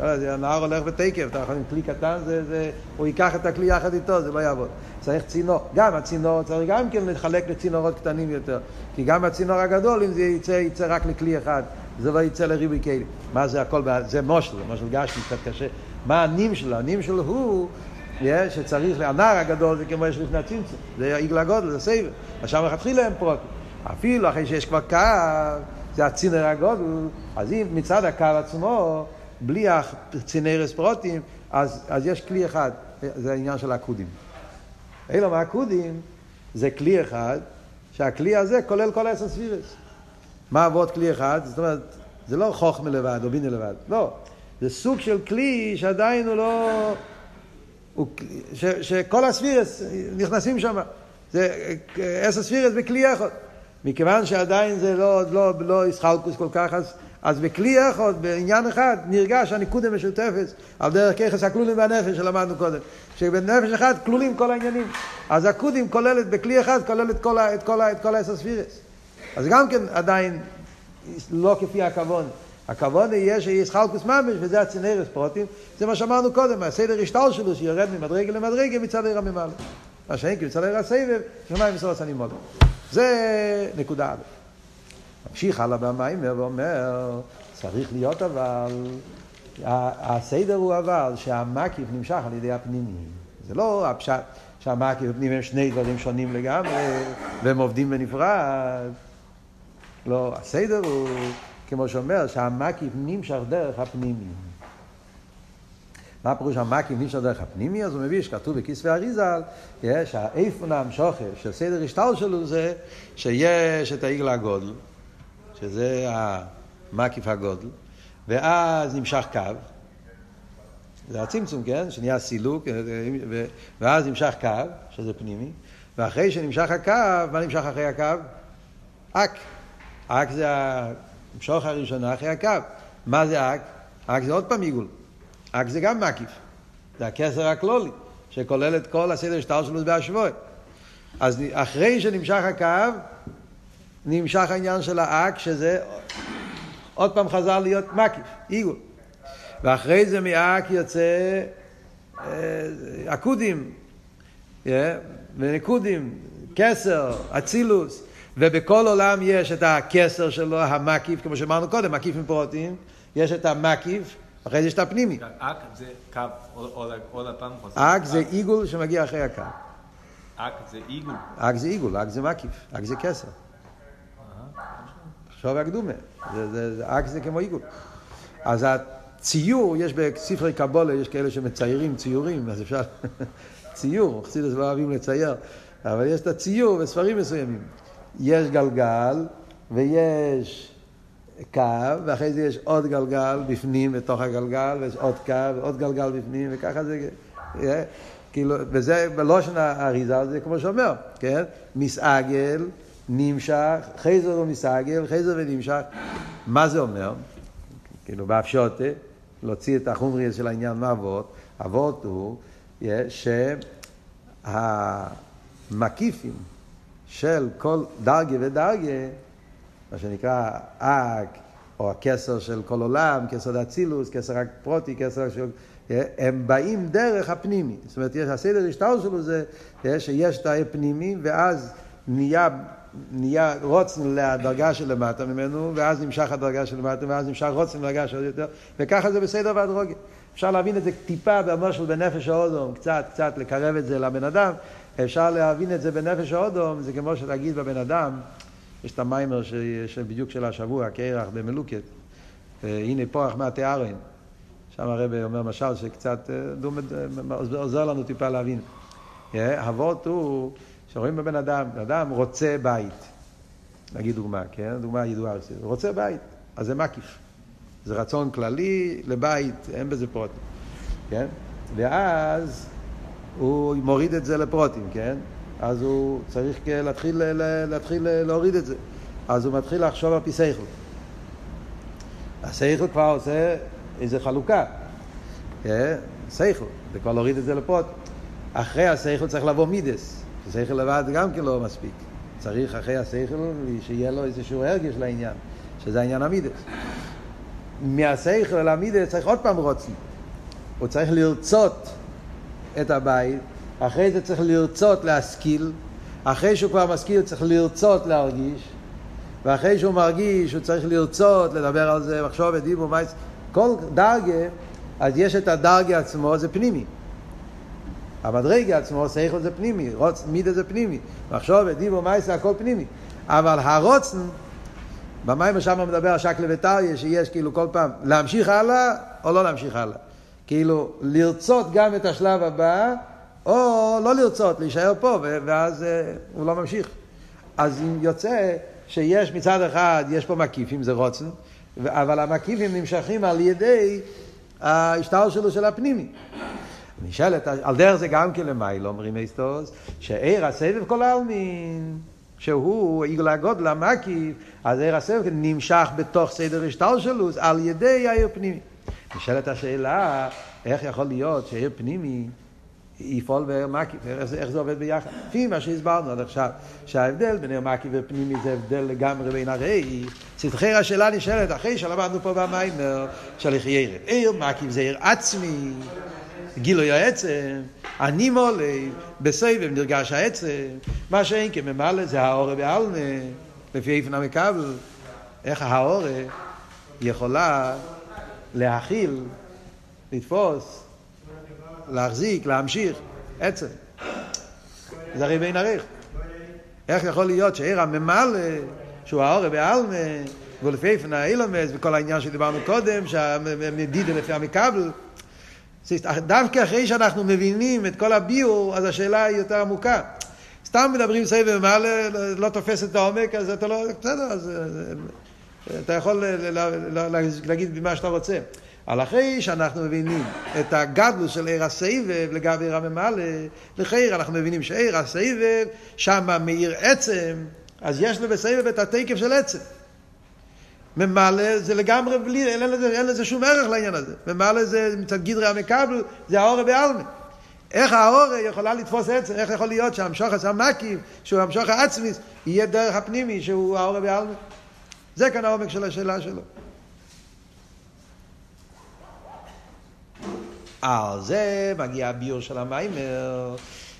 יודע, הנהר הולך בתקף, אתה יכול עם כלי קטן, זה, זה, הוא ייקח את הכלי יחד איתו, זה לא יעבוד. צריך צינור. גם הצינור צריך גם כן לחלק לצינורות קטנים יותר. כי גם הצינור הגדול, אם זה יצא, יצא רק לכלי אחד, זה לא יצא לריבוי כלים. מה זה הכל, זה מושל, זה מושל גשמי, קצת קשה. מה הנים שלו? הנים שלו הוא שצריך, הנער הגדול זה כמו יש לפני הצמצום, זה עיגל הגודל, זה סייבר. עכשיו מלכתחילה הם פרוטים. אפילו אחרי שיש כבר קו, זה הצינר הגודל, אז אם מצד הקו עצמו, בלי הצינרס פרוטים, אז, אז יש כלי אחד, זה העניין של העקודים. אלו מהעקודים זה כלי אחד, שהכלי הזה כולל כל עשר ספירס. מה עבוד כלי אחד? זאת אומרת, זה לא חוכמה לבד או בינה לבד, לא. זה סוג של כלי שעדיין הוא לא... הוא, ש, שכל הספירס נכנסים שם. זה עשר ספירס בכלי אחד. מכיוון שעדיין זה לא, לא, לא ישחלקוס כל כך, אז, אז בכלי אחד, בעניין אחד, נרגש הניקוד המשותפת על דרך ככס הכלולים והנפש שלמדנו קודם. שבנפש אחד כלולים כל העניינים. אז הקודים כוללת, בכלי אחד כוללת כל, את כל, את כל העשר ספירס. אז גם כן עדיין לא כפי הכוון. הכוון יהיה שיש חלקוס ממש, וזה הצנרס פרוטים, זה מה שאמרנו קודם, הסדר השטל שלו שיורד ממדרגה למדרגה מצד עיר הממלא. מה שאין כי מצד עיר הסבב, שמיים מסור עשנים מודה. זה נקודה א'. ממשיך הלאה במיימר ואומר, צריך להיות אבל, הסדר הוא אבל שהמקיף נמשך על ידי הפנימי. זה לא הפשט שהמקיף והפנימי הם שני דברים שונים לגמרי, והם עובדים בנפרד. לא, הסדר הוא, כמו שאומר, שהמקיף נמשך דרך הפנימי. מה פירוש המקיף נמשך דרך הפנימי? אז הוא מביא שכתוב בכספי אריזל, שהאיפון המשוכר של סדר השטל שלו זה שיש את העיגל הגודל, שזה המקיף הגודל, ואז נמשך קו, זה הצמצום, כן? שנהיה סילוק, ואז נמשך קו, שזה פנימי, ואחרי שנמשך הקו, מה נמשך אחרי הקו? אק. אק זה המשוך הראשונה אחרי הקו. מה זה אק? אק זה עוד פעם עיגול. אק זה גם מקיף. זה הכסר הכלולי, שכולל את כל הסדר שטר שלו בהשבוע. אז אחרי שנמשך הקו, נמשך העניין של האק, שזה עוד פעם חזר להיות מקיף, עיגול. ואחרי זה מאק יוצא עקודים, ונקודים, כסר, אצילוס, ובכל עולם יש את הכסר שלו, המקיף, כמו שאמרנו קודם, מקיף עם פרוטים, יש את המקיף, אחרי זה יש את הפנימי. אק זה קו, עוד הפעם חוזר. אק זה עיגול שמגיע אחרי הקו. אק זה עיגול. אק זה עיגול, אק זה מקיף, אק זה כסר. עכשיו הקדומה, אק זה כמו עיגול. אז ציור, יש בספרי קבולה, יש כאלה שמציירים ציורים, אז אפשר... ציור, חסידס לא אוהבים לצייר, אבל יש את הציור בספרים מסוימים. יש גלגל ויש קו, ואחרי זה יש עוד גלגל בפנים בתוך הגלגל, ויש עוד קו ועוד גלגל בפנים, וככה זה... כאילו, וזה בלושן האריזה, זה כמו שאומר, כן? מסעגל, נמשך, חייזר ומסעגל, חייזר ונמשך. מה זה אומר? כאילו, באפשוטה, להוציא את החומרי של העניין מהאבות, אבות הוא שהמקיפים של כל דרגה ודרגה, מה שנקרא אק, או הכסר של כל עולם, כסר דאצילוס, כסר פרוטי, כסר של... הם באים דרך הפנימי. זאת אומרת, הסדר השטר שלו זה שיש את הפנימי, ואז נהיה, נהיה רוצן לדרגה שלמטה ממנו, ואז נמשך הדרגה שלמטה, ואז נמשך רוצן לדרגה של יותר, וככה זה בסדר והדרוגיה. אפשר להבין את זה טיפה במושל בנפש האודום, קצת, קצת לקרב את זה לבן אדם. אפשר להבין את זה בנפש האודום, זה כמו שתגיד בבן אדם, יש את המיימר שבדיוק של השבוע, קרח במלוקת, הנה פורח מהתיארין. שם הרב אומר משל שקצת עוזר לנו טיפה להבין. אבות הוא שרואים בבן אדם, בן אדם רוצה בית, נגיד דוגמה, כן? דוגמה ידועה, רוצה בית, אז זה מקיף. זה רצון כללי לבית, אין בזה פרוטים, כן? ואז הוא מוריד את זה לפרוטים, כן? אז הוא צריך להתחיל, להתחיל להוריד את זה. אז הוא מתחיל לחשוב על פי סייכל. הסייכל כבר עושה איזה חלוקה. כן? שכל, זה כבר להוריד את זה לפרוט. אחרי השכל צריך לבוא מידס, שכל לבד גם כן לא מספיק. צריך אחרי השכל שיהיה לו איזשהו הרגש לעניין, שזה העניין המידס. מהשכל אל המידס צריך עוד פעם רוצן. הוא צריך לרצות את הבית, אחרי זה צריך לרצות להשכיל, אחרי שהוא כבר משכיל צריך לרצות להרגיש, ואחרי שהוא מרגיש הוא צריך לרצות לדבר על זה, מחשוב ודיבור, מייס, כל דרגה, אז יש את הדרגה עצמו, זה פנימי. המדרגה עצמו, שכל זה פנימי, רוץ, מידה זה פנימי, מחשוב ודיבור, מייס, הכל פנימי. אבל הרוצן, במים שם מדבר שקלה וטריה, שיש כאילו כל פעם להמשיך הלאה או לא להמשיך הלאה. כאילו לרצות גם את השלב הבא, או לא לרצות, להישאר פה, ואז אה, הוא לא ממשיך. אז אם יוצא שיש מצד אחד, יש פה מקיפים, זה רוצן, אבל המקיפים נמשכים על ידי ההשתל שלו של הפנימי. נשאלת, על דרך זה גם כן למיילו, אומרים אסטוס, שעיר הסבב כל העלמין, שהוא עיגול הגודל המקיף, אז עיר הסבב נמשך בתוך סדר השתל שלו על ידי העיר פנימי. נשאלת השאלה, איך יכול להיות שעיר פנימי יפעול בעיר מקיף, איך, איך זה עובד ביחד? לפי מה שהסברנו עד עכשיו, שההבדל בין עיר מקיף ופנימי זה הבדל לגמרי בין הרי, סתחי השאלה נשאלת אחרי שלמדנו פה במיימר של יחיירה. עיר מקיף זה עיר עצמי, גילוי העצם, אני מולי, בסבב נרגש העצם, מה שאין כממלא זה האורה בעלמה, לפי איפן המקבל, איך האורה יכולה להכיל, לתפוס, להחזיק, להמשיך, עצם. זה הרי בין ערך. איך יכול להיות שעיר הממלא, שהוא האורה בעלמה, ולפי איפן האילומס, וכל העניין שדיברנו קודם, שהמדידה לפי המקבל, דווקא אחרי שאנחנו מבינים את כל הביור, אז השאלה היא יותר עמוקה. סתם מדברים סבב ומעלה, לא תופס את העומק, אז אתה לא... בסדר, אז אתה יכול להגיד מה שאתה רוצה. אבל אחרי שאנחנו מבינים את הגדלוס של עיר הסבב לגבי עיר הממלא, לחייר אנחנו מבינים שעיר הסבב, שם מאיר עצם, אז יש לו בסבב את התקף של עצם. ממלא זה לגמרי בלי, אין לזה, אין לזה שום ערך לעניין הזה. ממלא זה מצד גדרי המקבל, זה האורה בעלמה. איך האורה יכולה לתפוס עצם, איך יכול להיות שהמשוך המקיף, שהוא המשוך העצמיס, יהיה דרך הפנימי שהוא האורה בעלמה. זה כאן העומק של השאלה שלו. על זה מגיע הביור של המיימר,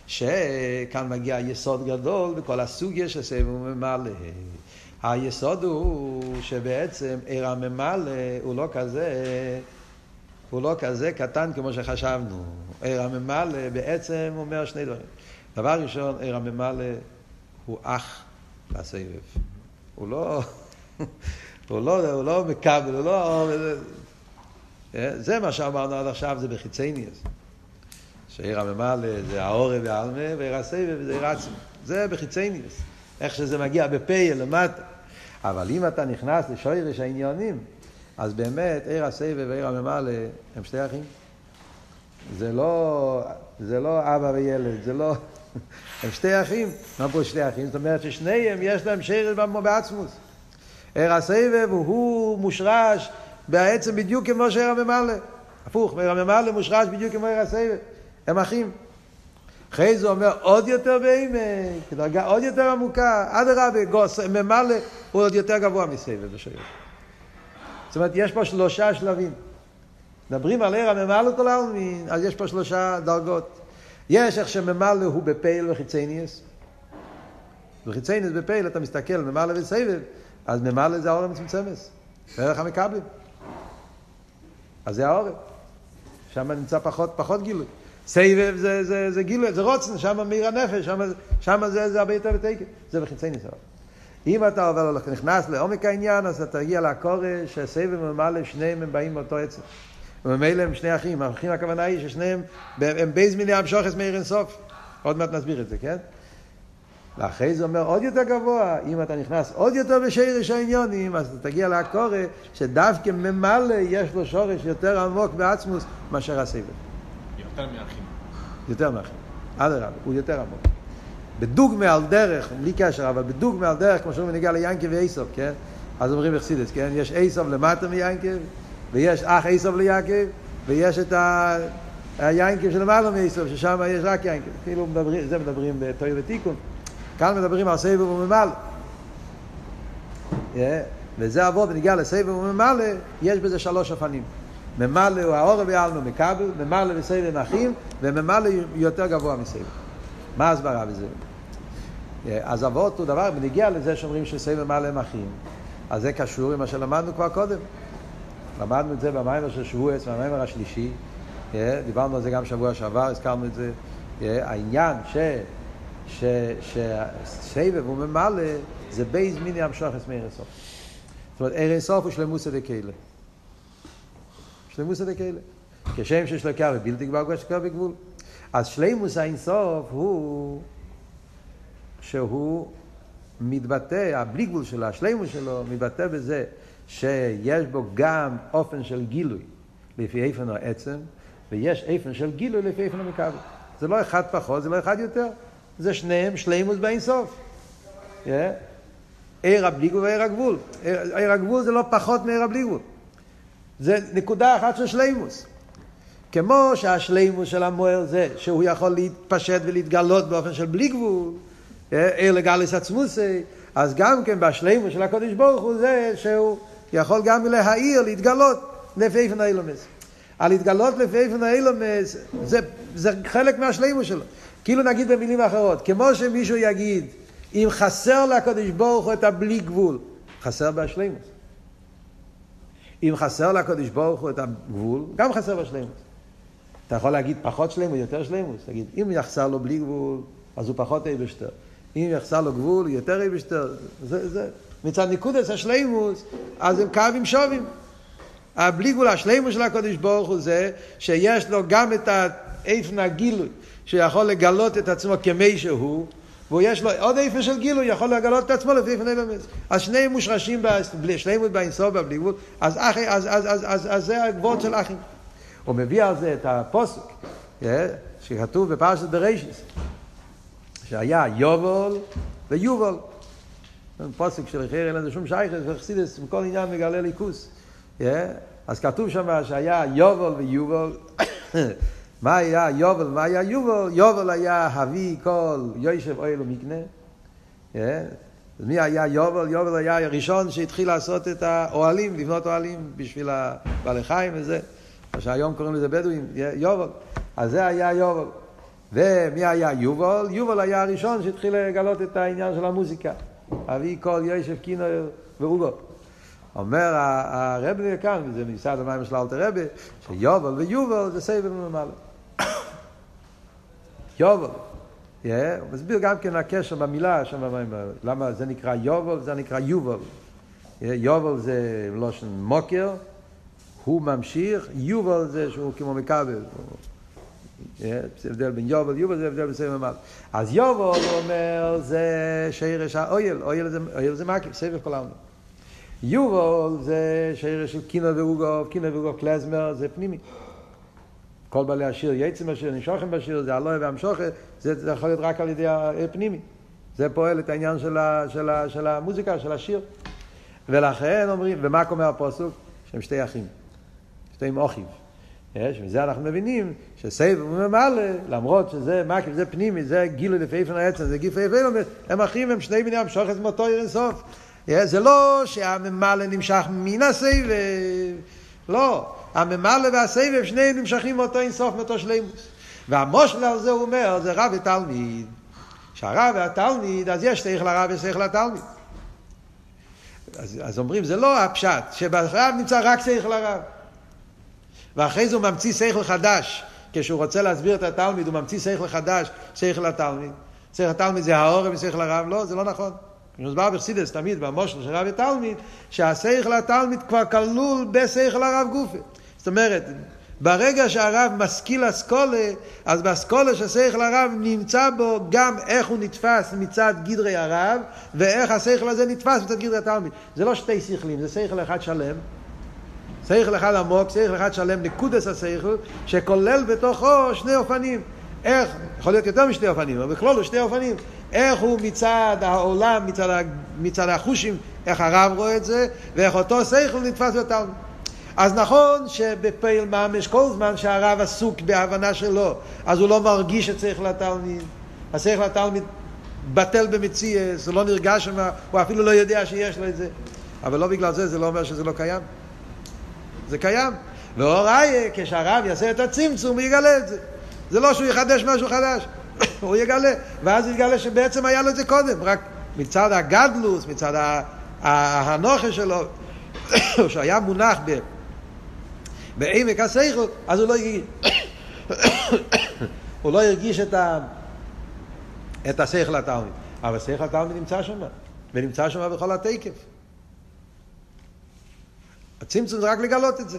שכאן מגיע יסוד גדול בכל הסוגיה של סבב וממלא. היסוד הוא שבעצם עיר הממלא הוא לא כזה, הוא לא כזה קטן כמו שחשבנו. עיר הממלא בעצם אומר שני דברים. דבר ראשון, עיר הממלא הוא אח לסבב. הוא לא, הוא לא, הוא לא מקבל, הוא לא... זה מה שאמרנו עד עכשיו, זה בחיצניאס. שעיר הממלא זה האורה והעלמה, ועיר הסבב זה עיר עצמי. זה בחיצניאס. איך שזה מגיע בפה למטה. אבל אם אתה נכנס לשוירש העניונים, אז באמת עיר הסבב ועיר הממלא הם שתי אחים. זה לא, זה לא אבא וילד, זה לא... הם שתי אחים. מה פה שתי אחים? זאת אומרת ששניהם יש להם שרש בעצמוס. עיר הסבב הוא מושרש בעצם בדיוק כמו שעיר הממלא. הפוך, עיר הממלא מושרש בדיוק כמו עיר הסבב. הם אחים. אחרי זה אומר עוד יותר בעמק, דרגה עוד יותר עמוקה, אדרבה, גוס, ממלא הוא עוד יותר גבוה מסבב בשיר. זאת אומרת, יש פה שלושה שלבים. מדברים על עיר הממלא כל העלמין, אז יש פה שלושה דרגות. יש איך שממלא הוא בפייל וחיצניאס. וחיצניאס בפייל, אתה מסתכל, ממלא וסבב, אז ממלא זה האור המצומצמת, דרך המקבלים. אז זה האור. שם נמצא פחות, פחות גילוי. סבב זה, זה, זה גילוי, זה רוצן, שם מאיר הנפש, שם, שם זה, זה הרבה יותר בתקן, זה בחיצי ניסיון. אם אתה עובר, נכנס לעומק העניין, אז אתה תגיע לקורא שסבב וממלא, שניהם הם באים מאותו עצם. וממילא הם שני אחים, האחים הכוונה היא ששניהם, הם בייז מיני המשוכס מאיר אינסוף. עוד מעט נסביר את זה, כן? ואחרי זה אומר עוד יותר גבוה, אם אתה נכנס עוד יותר בשרש העניונים, אז אתה תגיע לקורא שדווקא ממלא יש לו שורש יותר עמוק בעצמוס מאשר הסבב. יותר מאחים. יותר מאחים. אדרבה, הוא יותר עמוק. בדוגמה על דרך, בלי קשר, אבל בדוגמה על דרך, כמו שאומרים נגיע ליינקב ואיסוף, כן? אז אומרים אכסידס, כן? יש איסוף למטה מיינקב, ויש אח איסוף ליעקב, ויש את היינקים שלמעלה מאיסוף, ששם יש רק יינקים. כאילו מדברים, זה מדברים בתויר ותיקון. כאן מדברים על סבב וממלא. Yeah, וזה אבות ונגיע לסבב וממלא, יש בזה שלוש אופנים. ממלא הוא האור בעלמא מקבל, ממלא וסבב אחים, וממלא יותר גבוה מסבב. מה ההסברה בזה? אז אבות הוא דבר, בנגיע לזה שאומרים שסבב מלא הם אחים. אז זה קשור עם מה שלמדנו כבר קודם. למדנו את זה במיימר של שבועס, במיימר השלישי. Yeah, דיברנו על זה גם שבוע שעבר, הזכרנו את זה. Yeah, העניין ש... שסבב וממלא זה בייז מיני המשוחס מערב סוף. זאת אומרת, ערב סוף הוא שלמוסא דקיילה. שלמוסא דקיילה. כשם שיש לו קו בלתי גבל כמו שקו בגבול. אז שלימוס האינסוף הוא שהוא מתבטא, הבלי גבול שלו, השלימוס שלו, מתבטא בזה שיש בו גם אופן של גילוי לפי איפן העצם, ויש איפן של גילוי לפי איפן המקבל. זה לא אחד פחות, זה לא אחד יותר. זה שניהם שלימוס באינסוף. עיר הבלי גבול ועיר הגבול. עיר הגבול זה לא פחות מעיר הבלי גבול. זה נקודה אחת של שלימוס. כמו שהשלימוס של המוער זה שהוא יכול להתפשט ולהתגלות באופן של בלי גבול, עיר לגליס עצמוסי, אז גם כן בשלימוס של הקודש ברוך הוא זה שהוא יכול גם להעיר, להתגלות לפי איפן האילומס. להתגלות לפי איפן האילומס זה, זה חלק מהשלימוס שלו. כאילו נגיד במילים אחרות, כמו שמישהו יגיד, אם חסר לקדוש ברוך הוא את הבלי גבול, חסר בהשלימוס. אם חסר לקדוש ברוך הוא את הגבול, גם חסר בשלימוס. אתה יכול להגיד פחות שלימוס, יותר שלימוס. תגיד, אם יחסר לו בלי גבול, אז הוא פחות אייבשטר. אם יחסר לו גבול, יותר אייבשטר. זה, זה. מצד ניקודס השלימוס, אז הם קווים שווים. הבלי גבול, השלימוס של הקדוש ברוך הוא זה שיש לו גם את האיפן הגילוי. שיכול לגלות את עצמו כמי שהוא, ויש לו עוד איפה של גילוי, יכול לגלות את עצמו לפי איפה נלמד. אז שניהם מושרשים, שניהם באינסוף, בלי גבול, אז, אחי, אז, אז, אז, אז, אז זה הגבוהות של אחים. הוא מביא על זה את הפוסק, שכתוב בפרשת בראשיס, שהיה יובל ויובל. פוסק של חיר אין לזה שום שייכת, וחסידס, כל עניין מגלה ליכוס. אז כתוב שם שהיה יובל ויובל. מה היה יובל, מה היה יובל? יובל היה הביא כל יושב אוהל ומקנה. מי היה יובל? יובל היה הראשון שהתחיל לעשות את האוהלים, לבנות אוהלים בשביל הבעלי חיים וזה. מה שהיום קוראים לזה בדואים, יובל. אז זה היה יובל. ומי היה יובל? יובל היה הראשון שהתחיל לגלות את העניין של המוזיקה. אבי כל יושב קינו ואוגו. אומר הרבי כאן, וזה מסעד המים של אלתר רבי, שיובל ויובל זה סבב ממלא. יובל. Yeah, הוא מסביר גם כן הקשר במילה, שם, למה זה נקרא יובל, זה נקרא יובל. Yeah, יובל זה לושן מוקר, הוא ממשיך, יובל זה שהוא כמו מכבל. זה הבדל בין יובל, יובל זה הבדל בסבב ממל. אז יובל, אומר, זה שרש האויל, אויל זה, אויל זה מקיף, סבב כל העולם. יובל זה שרש של קינו ואוגוב, קינו ואוגוב קלזמר, זה פנימי. כל בעלי השיר, יצם השיר, נשוכם בשיר, זה הלואה והמשוכה, זה, זה יכול להיות רק על ידי הפנימי. זה פועל את העניין של, ה, של, ה, של המוזיקה, של השיר. ולכן אומרים, ומה קומר הפוסוק? שהם שתי אחים, שתי מוכיב. יש, מזה אנחנו מבינים שסבב וממלא, למרות שזה מקיף, זה פנימי, זה גילוי לפי איפן העצם, זה גיף איפן, הם אחים, הם שני בני המשוכת מאותו עיר אינסוף. זה לא שהממלא נמשך מן הסבב, לא. הממלא והסבב שניהם נמשכים מאותו אינסוף, מאותו שלימוס. והמושל על זה הוא אומר, זה רב ותלמיד. שהרב והתלמיד, אז יש שכל הרב ושכל התלמיד. אז, אז אומרים, זה לא הפשט, שברב נמצא רק שכל הרב. ואחרי זה הוא ממציא שכל חדש. כשהוא רוצה להסביר את התלמיד, הוא ממציא שכל חדש, שכל התלמיד. שכל התלמיד זה העורם ושכל הרב, לא, זה לא נכון. מוסבר בחסידס תמיד במושל של רב ותלמיד, שהשכל התלמיד כבר כלול בשכל הרב גופה. זאת אומרת, ברגע שהרב משכיל אסכולה, אז באסכולה של שכל הרב נמצא בו גם איך הוא נתפס מצד גדרי הרב, ואיך השכל הזה נתפס מצד גדרי התלמיד. זה לא שתי שכלים, זה שכל אחד שלם. שכל אחד עמוק, שכל אחד שלם, נקודס השכל, שכולל בתוכו שני אופנים. איך, יכול להיות יותר משתי אופנים, אבל בכלול הוא שני אופנים. איך הוא מצד העולם, מצד, מצד החושים, איך הרב רואה את זה, ואיך אותו שכל נתפס בתלמיד. אז נכון שבפעיל ממש כל זמן שהרב עסוק בהבנה שלו, אז הוא לא מרגיש שצריך לתלמיד. השכל לתלמיד בטל במציאס, הוא לא נרגש שם, הוא אפילו לא יודע שיש לו את זה. אבל לא בגלל זה, זה לא אומר שזה לא קיים. זה קיים. ואור איה, כשהרב יעשה את הצמצום, הוא יגלה את זה. זה לא שהוא יחדש משהו חדש, הוא יגלה. ואז יגלה שבעצם היה לו את זה קודם, רק מצד הגדלוס, מצד הנוכל שלו, שהיה מונח ב... בעמק הסייכות, אז הוא לא הרגיש. הוא לא הרגיש את, ה... את השכל לתלמיד. אבל השכל לתלמיד נמצא שם, ונמצא שם בכל התוקף. הצמצום זה רק לגלות את זה.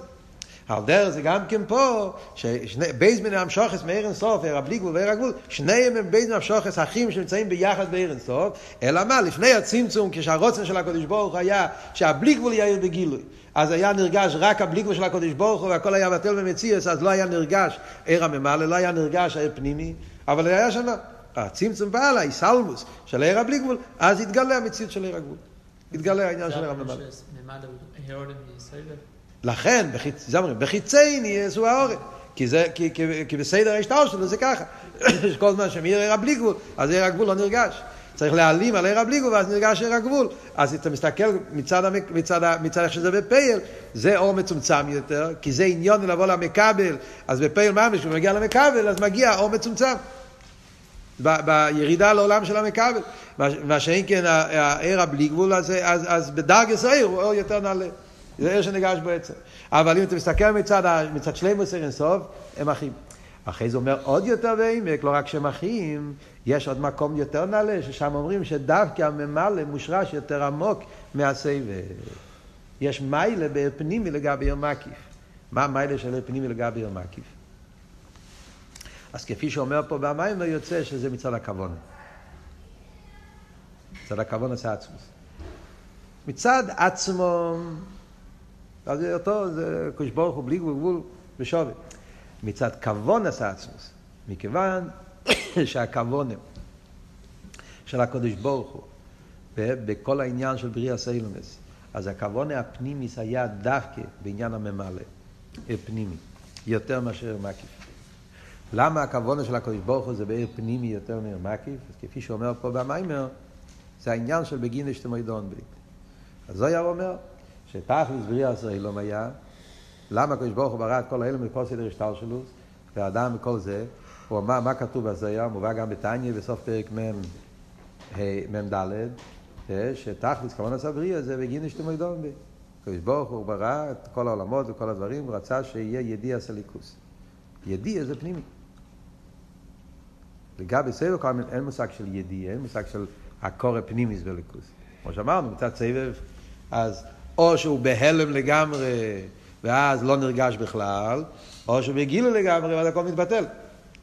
על דרך זה גם כן פה, שבזמן המשכות מאיר אינסוף, אור הבלי גבול ואור הגבול, שניהם הם בזמן המשכות אחים שנמצאים ביחד באור אינסוף, אלא מה, לפני הצמצום, כשהרצון של הקדוש ברוך הוא היה שהבלי גבול יאיר בגילוי, אז היה נרגש רק הבלי גבול של הקדוש ברוך הוא והכל היה בטל במציאות, אז לא היה נרגש ער הממלא, לא היה נרגש העיר פנימי, אבל היה שם הצמצום והלאה, איסלמוס של עיר הבלי גבול, אז התגלה המציאות של עיר הגבול. התגלה העניין של עיר הממלא. לכן. זה אומרים, בחיצי הוא העורף. כי, זה, כי, כי, כי בסדר ההשתאות שלו זה ככה. כל זמן שמאיר עיר הבלי גבול, אז עיר הגבול לא נרגש. צריך להעלים על עיר הבלי גבול, ואז נרגש עיר הגבול. אז אתה מסתכל מצד, המק... מצד, מצד איך שזה בפייל, זה אור מצומצם יותר, כי זה עניון לבוא למקבל, אז בפייל ממש, כשהוא מגיע למקבל, אז מגיע אור מצומצם. ב, בירידה לעולם של המקבל. מה שאין כן העיר הבלי גבול, אז, אז, אז בדרגס העיר הוא אור יותר נעלה. זה עיר שניגש בו עצם. אבל אם אתה מסתכל מצד, מצד שלימוס אינסוף, הם אחים. אחרי זה אומר עוד יותר בעמק, לא רק שהם אחים, יש עוד מקום יותר נעלה, ששם אומרים שדווקא הממלא מושרש יותר עמוק מהסבב. יש מיילה בעיר פנימי לגבי עיר מקיף. מה המיילה של עיר פנימי לגבי עיר מקיף? אז כפי שאומר פה במים, לא יוצא שזה מצד הכוון. מצד הכוון עשה עצמוס. מצד עצמו אז זה אותו, זה קדוש ברוך הוא בלי גבול ושווה. מצד כוון עשה עצמוס. מכיוון שהכוונם של הקדוש ברוך הוא בכל העניין של בריאה סיילומס, אז הכוונה הפנימיס היה דווקא בעניין הממלא, פנימי, יותר מאשר מקיף. למה הכוונה של הקדוש ברוך הוא זה בעיר פנימי יותר מאיר מקיף? אז כפי שאומר פה במיימר, זה העניין של בגין אשתמוידון בית. אז זויר אומר, שתכלס בריאה הסוילום היה, למה הקדוש ברוך הוא ברא את כל האלה מכל סדר השטר שלו, והאדם וכל זה, הוא אמר מה כתוב בזויר, מובא גם בתניא בסוף פרק מ"ד, שתכלס כמובן עשה בריאה זה בגין אשתו מגדון בי. הקדוש ברוך הוא ברא את כל העולמות וכל הדברים, הוא רצה שיהיה ידיע סליקוס. ידיע זה פנימי. לגבי סבב כמובן אין מושג של ידיע, אין מושג של הקורא פנימיס בליכוס. כמו שאמרנו, מצד סבב, אז או שהוא בהלם לגמרי, ואז לא נרגש בכלל, או שהוא בגילו לגמרי, ואז הכל מתבטל.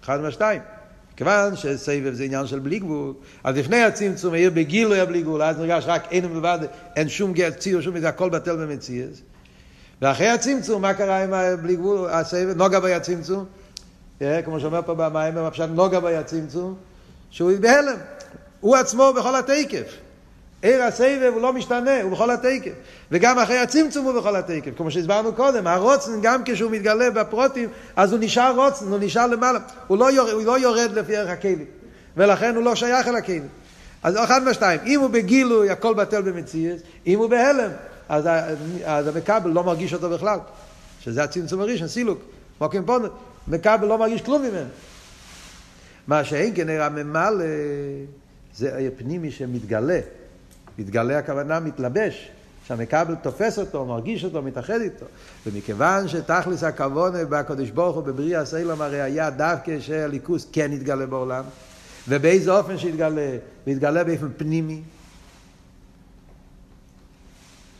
אחד מהשתיים. כיוון שסבב זה עניין של בלי גבול, אז לפני הצמצום העיר בגילו היה בלי גבול, אז נרגש רק אין מלבד, אין שום ציר, שום זה הכל בטל במציאס. ואחרי הצמצום, מה קרה עם בלי גבול, הסבב? נוגה בי הצמצום, כמו שאומר פה במים, הפשט נוגה בי הצמצום, שהוא בהלם. הוא עצמו בכל התקף. עיר הסבב הוא לא משתנה, הוא בכל התקף. וגם אחרי הצמצום הוא בכל התקף. כמו שהסברנו קודם, הרוצן גם כשהוא מתגלה בפרוטים, אז הוא נשאר רוצן, הוא נשאר למעלה. הוא לא יורד, הוא לא יורד לפי ערך הכלים. ולכן הוא לא שייך אל הכלים. אז אחד מהשתיים, אם הוא בגילוי, הכל בטל במציאות, אם הוא בהלם, אז, אז המקבל לא מרגיש אותו בכלל. שזה הצמצום הראשון, סילוק. מוקים פונו, מקבל לא מרגיש כלום ממנו. מה שאין כן נראה ממלא, זה פנימי שמתגלה. מתגלה הכוונה מתלבש, שהמקבל תופס אותו, מרגיש אותו, מתאחד איתו. ומכיוון שתכלס הכבוד בקדוש ברוך הוא בבריאה סלם הרי היה דווקא שהליכוס כן יתגלה בעולם, ובאיזה אופן שיתגלה, ויתגלה באופן פנימי.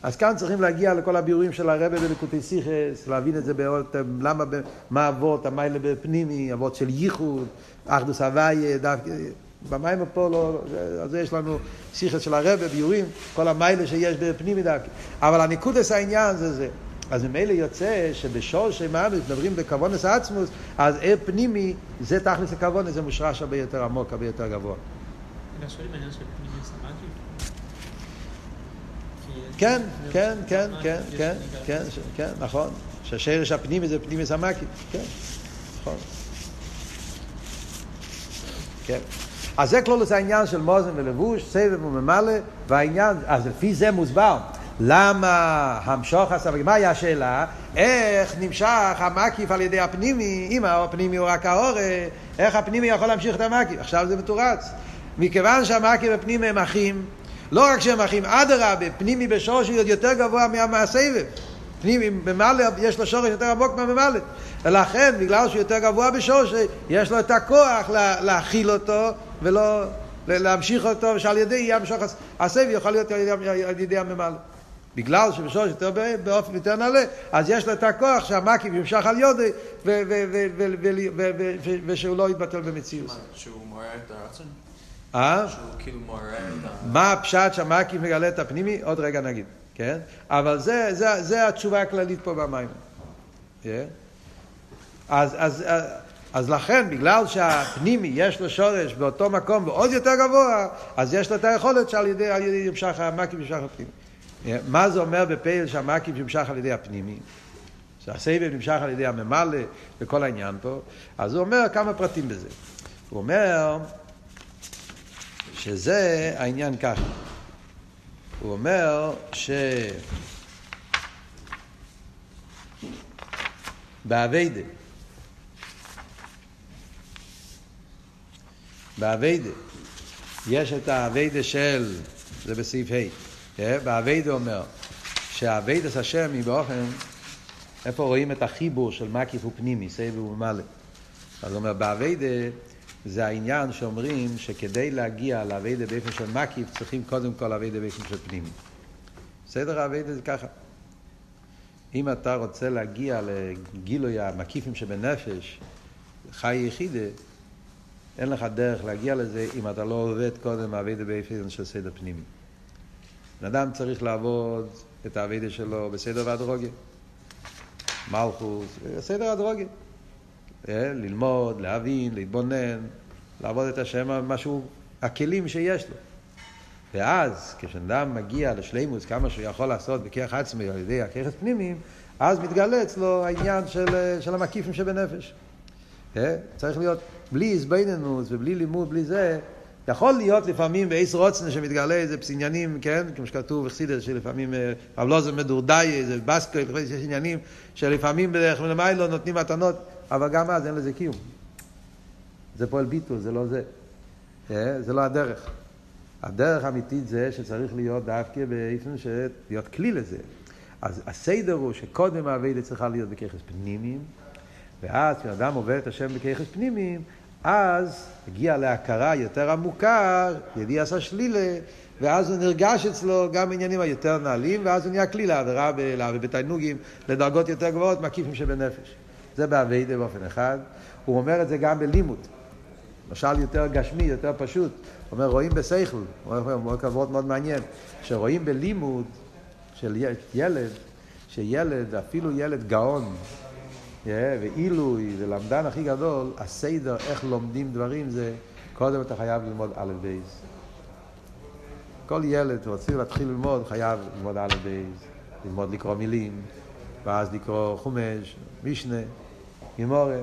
אז כאן צריכים להגיע לכל הביאורים של הרבה בנקודי סיכס, להבין את זה בעוד, למה, מה אבות, המיילה בפנימי, אבות של ייחוד, אחדוס הוויה, דווקא... במים פה לא, על זה יש לנו שיחת של הרבה, ביורים, כל המיילה שיש בפנימי דק. אבל הניקודס העניין זה זה. אז ממילא יוצא שבשור שמאמץ מדברים בכוונס עצמוס, אז ער פנימי, זה תכלס הכוונס, זה מושרש הרבה יותר עמוק, הרבה יותר גבוה. כן, כן, כן, כן, כן, כן, ש- כן, נכון. שהשרש הפנימי זה פנימי סמקי, כן, נכון. כן. אז זה כלולוס העניין של מוזן ולבוש, סבב וממלא, והעניין, אז לפי זה מוסבר. למה המשוך הסמכי, מהי השאלה? איך נמשך המקיף על ידי הפנימי, אם הפנימי הוא רק האור, איך הפנימי יכול להמשיך את המקיף? עכשיו זה מתורץ. מכיוון שהמקיף והפנימי הם אחים, לא רק שהם אחים, אדרבה, פנימי בשורש הוא עוד יותר גבוה מה- מהסבב. פנימי במעלה יש לו שורש יותר עמוק מהממלא. ולכן, בגלל שהוא יותר גבוה בשורש, יש לו את הכוח לה, להכיל אותו ולא להמשיך אותו, ושעל ידי יהיה המשוך הסבב יכול להיות על ידי הממלא. בגלל שבשורש יותר באופן יותר נעלה, אז יש לו את הכוח שהמקים ימשך על יודי ושהוא לא יתבטל במציאות. שהוא מראה את הרצון? אה? שהוא כאילו מראה את ה... מה הפשט שהמקים מגלה את הפנימי? עוד רגע נגיד, כן? אבל זה, זה, זה התשובה הכללית פה במים. אז, אז, אז, לכן, בגלל שהפנימי יש לו שורש באותו מקום ועוד יותר גבוה, אז יש לו את היכולת שעל ידי, על ידי ימשך המקיף ימשך הפנימי. Yeah. מה זה אומר בפייל שהמקיף ימשך על ידי הפנימי? שהסבב נמשך על ידי הממלא וכל העניין פה, אז הוא אומר כמה פרטים בזה. הוא אומר שזה העניין ככה. הוא אומר ש... באביידה, באביידה, יש את האביידה של, זה בסעיף ה', כן? בעבודה אומר שהעבודת השם היא באופן, איפה רואים את החיבור של מקיף ופנימי, סובב וממלא. אז הוא אומר, בעבודה זה העניין שאומרים שכדי להגיע לעבודה באופן של מקיף צריכים קודם כל עבודה באופן של פנימי. סדר העבודה זה ככה. אם אתה רוצה להגיע לגילוי המקיפים שבנפש, חיה יחידה, אין לך דרך להגיע לזה אם אתה לא עובד קודם עבודה באופן של סדר פנימי. בן אדם צריך לעבוד את האביידה שלו בסדר והדרוגיה. מלכוס, סדר הדרוגיה. אה, ללמוד, להבין, להתבונן, לעבוד את השם, משהו, הכלים שיש לו. ואז, כשאדם מגיע לשלימוס, כמה שהוא יכול לעשות בכרך עצמי על ידי הכרך פנימיים, אז מתגלה אצלו העניין של, של המקיפים שבנפש. אה? צריך להיות בלי הזבנינוס ובלי לימוד, בלי זה, יכול להיות לפעמים באיס רוצנה שמתגלה איזה עניינים, כן? כמו שכתוב בחסידס, שלפעמים רב לוזר מדורדאי, איזה בסקו, יש עניינים שלפעמים בדרך מלמיילו נותנים מתנות, אבל גם אז אין לזה קיום. זה פועל ביטול, זה לא זה. אה? זה לא הדרך. הדרך האמיתית זה שצריך להיות דווקא באופן של להיות כלי לזה. אז הסדר הוא שקודם האביידה צריכה להיות בככס פנימיים, ואז כשאדם עובד את השם בככס פנימיים, אז הגיע להכרה יותר עמוקה, ידיע עשה שלילה, ואז הוא נרגש אצלו גם עניינים היותר נעלים, ואז הוא נהיה כלי לעבירה ובתענוגים, לדרגות יותר גבוהות מהקיפים שבנפש. זה באביידה באופן אחד. הוא אומר את זה גם בלימוד. למשל יותר גשמי, יותר פשוט. הוא אומר, רואים בסייכל, הוא אומר כבוד מאוד מעניין, שרואים בלימוד של ילד, שילד, אפילו ילד גאון, עילוי, ולמדן הכי גדול, הסדר איך לומדים דברים זה, קודם אתה חייב ללמוד א' בית. כל ילד רוצה להתחיל ללמוד, חייב ללמוד א' בית, ללמוד לקרוא מילים, ואז לקרוא חומש, משנה, גימורה.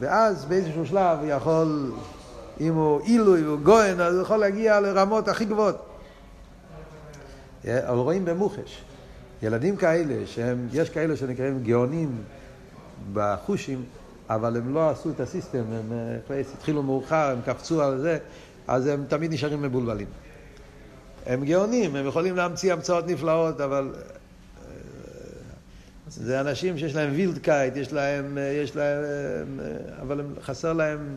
ואז באיזשהו שלב הוא יכול, אם הוא עילוי והוא גאון, אז הוא יכול להגיע לרמות הכי גבוהות. אבל רואים במוחש. ילדים כאלה, שהם, יש כאלה שנקראים גאונים בחושים, אבל הם לא עשו את ה system, הם התחילו מאוחר, הם קפצו על זה, אז הם תמיד נשארים מבולבלים. הם גאונים, הם יכולים להמציא המצאות נפלאות, אבל זה אנשים שיש להם ווילדקייט, יש להם, יש להם, אבל הם, חסר להם,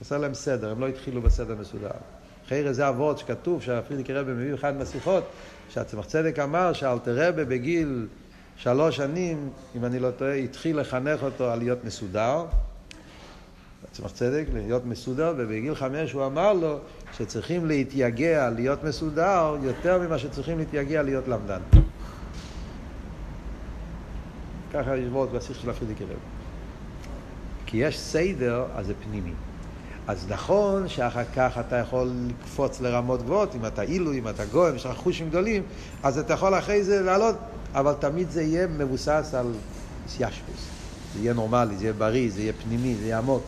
חסר להם סדר, הם לא התחילו בסדר מסודר. אחרי זה אבות שכתוב, שהפרידיקי רבי מביא אחד מהשיחות, שהצמח צדק אמר שאלתר רבי בגיל שלוש שנים, אם אני לא טועה, התחיל לחנך אותו על להיות מסודר. הצמח צדק, להיות מסודר, ובגיל חמש הוא אמר לו שצריכים להתייגע, להיות מסודר, יותר ממה שצריכים להתייגע, להיות למדן. ככה יש וורט בשיח של הפרידיקי רבי. כי יש סדר, אז זה פנימי. אז נכון שאחר כך אתה יכול לקפוץ לרמות גבוהות, אם אתה עילוי, אם אתה גויים, יש לך חושים גדולים, אז אתה יכול אחרי זה לעלות, אבל תמיד זה יהיה מבוסס על ישפוס. זה יהיה נורמלי, זה יהיה בריא, זה יהיה פנימי, זה יהיה עמוק.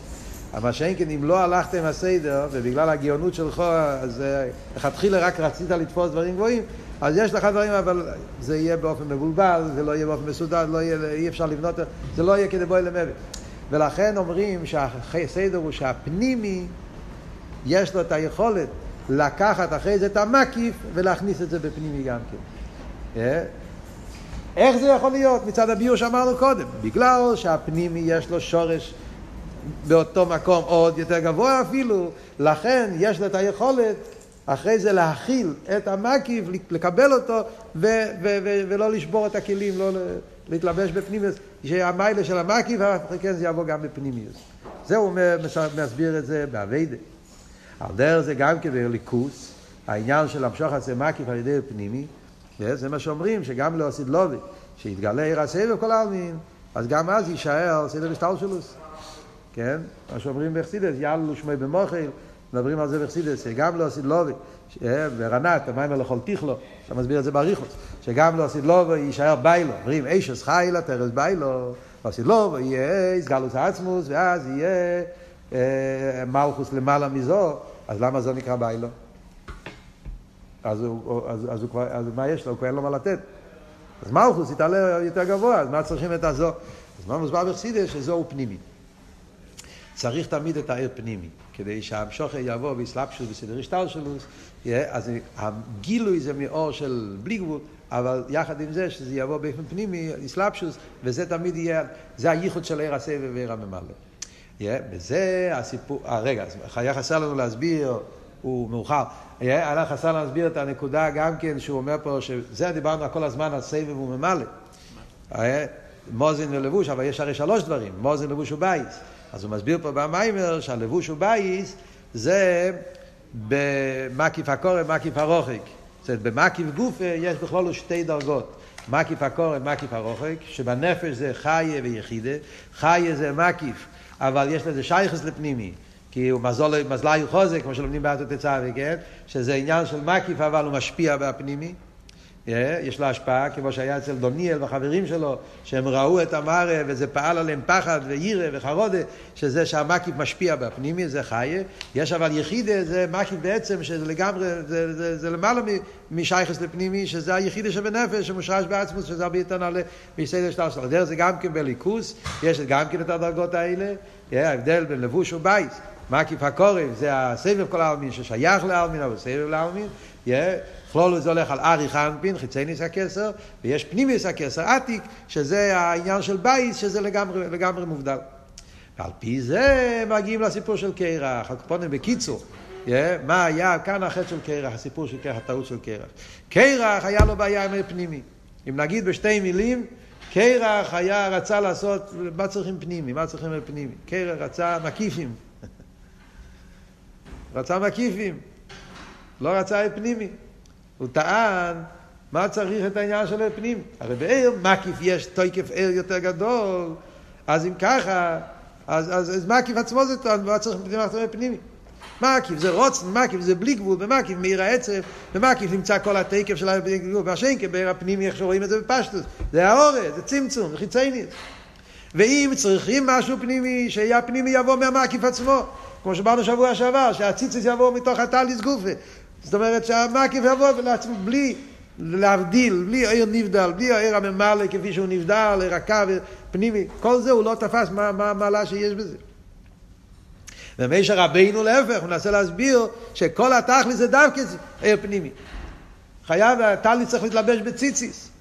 אבל שאין כן, אם לא הלכת עם הסדר, ובגלל הגאונות שלך, אז לכתחילה רק רצית לתפוס דברים גבוהים, אז יש לך דברים, אבל זה יהיה באופן מבולבל, זה לא יהיה באופן מסודר, לא יהיה, אי אפשר לבנות, זה לא יהיה כדי בואי למוות. ולכן אומרים שהסדר הוא שהפנימי, יש לו את היכולת לקחת אחרי זה את המקיף ולהכניס את זה בפנימי גם כן. אה? איך זה יכול להיות? מצד הביור שאמרנו קודם. בגלל שהפנימי יש לו שורש באותו מקום עוד יותר גבוה אפילו, לכן יש לו את היכולת אחרי זה להכיל את המקיף, לקבל אותו ו- ו- ו- ולא לשבור את הכלים, לא להתלבש בפנימיוס, שהמיילה של המקיף, כן זה יבוא גם בפנימיוס. זה הוא מסביר את זה באביידה. על דרך זה גם כבליכוס, העניין של המשוך הזה מקיף על ידי פנימי, זה מה שאומרים, שגם להוסיד לובי, שיתגלה עיר הסבב כל העלמין, אז גם אז יישאר סדר השתלשלוס. כן? מה שאומרים בחסידס, יעלו שמי במוחל, מדברים על זה בחסידס, שגם לא עשית לובי, ורנת, המים הלכול תיכלו, אתה מסביר את זה באריכוס, שגם לא עשית לובי יישאר ביילו, אומרים אישוס חיילה תרס ביילו, לא עשית לובי יהיה סגלוס עצמוס, ואז יהיה אה, מלכוס למעלה מזו, אז למה זו נקרא ביילו? אז, הוא, אז, אז, הוא כבר, אז מה יש לו? הוא כבר אין לו מה לתת. אז מלכוס יתעלה יותר גבוה, אז מה צריכים את הזו? אז מה מוסבר בחסידס? שזו הוא פנימי. צריך תמיד את העיר פנימי, כדי שהמשוכר יבוא ויסלפשוס בסדר השתלשלוס, אז הגילוי זה מאור של בלי גבול, אבל יחד עם זה שזה יבוא באופן פנימי, יסלפשוס, וזה תמיד יהיה, זה הייחוד של עיר הסבב ועיר הממלא. וזה הסיפור, 아, רגע, היה חסר לנו להסביר, הוא מאוחר, היה חסר לנו להסביר את הנקודה גם כן, שהוא אומר פה, שזה דיברנו כל הזמן על סבב וממלא. מוזין ולבוש, אבל יש הרי שלוש דברים, מוזין, לבוש ובייס. אז הוא מסביר פה במיימר שהלבוש הוא בייס זה במקיף הקורא, מקיף הרוחק. זאת אומרת, במקיף גופה יש בכלול שתי דרגות. מקיף הקורא, מקיף הרוחק, שבנפש זה חיה ויחידה. חיה זה מקיף, אבל יש לזה שייכס לפנימי. כי הוא מזלי חוזק, כמו שלומדים באתו תצאווה, כן? שזה עניין של מקיף, אבל הוא משפיע בפנימי. יש לו השפעה, כמו שהיה אצל דוניאל והחברים שלו, שהם ראו את המראה וזה פעל עליהם פחד וירא וחרודה, שזה שהמקיף משפיע בפנימי, זה חיה. יש אבל יחידה, זה מקיף בעצם, שזה לגמרי, זה, זה, זה למעלה משייכס לפנימי, שזה היחידה שבנפש, שמושרש בעצמוס, שזה הרבה יותר נעלה מסדר שטר שלו. דרך זה גם כן בליכוס, יש גם כן את הדרגות האלה, ההבדל בין לבוש ובייס. מקיף הקורב זה הסבב כל העלמין ששייך לעלמין, אבל סבב לעלמין. כלולו זה הולך על ארי חנפין, חיצי ניס הכסר, ויש פנימיס הכסר עתיק, שזה העניין של בייס, שזה לגמרי, לגמרי מובדל. ועל פי זה מגיעים לסיפור של קרח, הקופונים בקיצור. Yeah, מה היה כאן החטא של קרח, הסיפור של קרח, הטעות של קרח. קרח היה לו בעיה עם פנימי. אם נגיד בשתי מילים, קרח היה, רצה לעשות, מה צריכים פנימי? מה צריכים פנימי? קרח רצה מקיפים. רצה מקיפים. לא רצה את פנימי. הוא טען, מה צריך את העניין של הפנים? הרי בעיר מקיף יש? תוקף עיר יותר גדול, אז אם ככה, אז, אז, אז מקיף עצמו זה טען, מה צריך פנימי? מקיף זה רוצן, מקיף זה בלי גבול, במקיף מאיר העצב, במקיף נמצא כל התקף של הגבול, והשנקה בעיר הפנימי, איך שרואים את זה בפשטוס, זה האורז, זה צמצום, חיצייניס. ואם צריכים משהו פנימי, שיהיה פנימי יבוא מהמקיף עצמו, כמו שבאנו שבוע שעבר, שהציצוס יבוא מתוך הטליס גופה, זאת אומרת שהמקיף יבוא לעצמו בלי להבדיל, בלי עיר נבדל, בלי העיר הממלא כפי שהוא נבדל, עיר הקו, פנימי, כל זה הוא לא תפס מה המעלה שיש בזה. ומשה רבינו להפך, הוא מנסה להסביר שכל התכלי זה דווקא עיר פנימי. חייב, הטלי צריך להתלבש בציציס.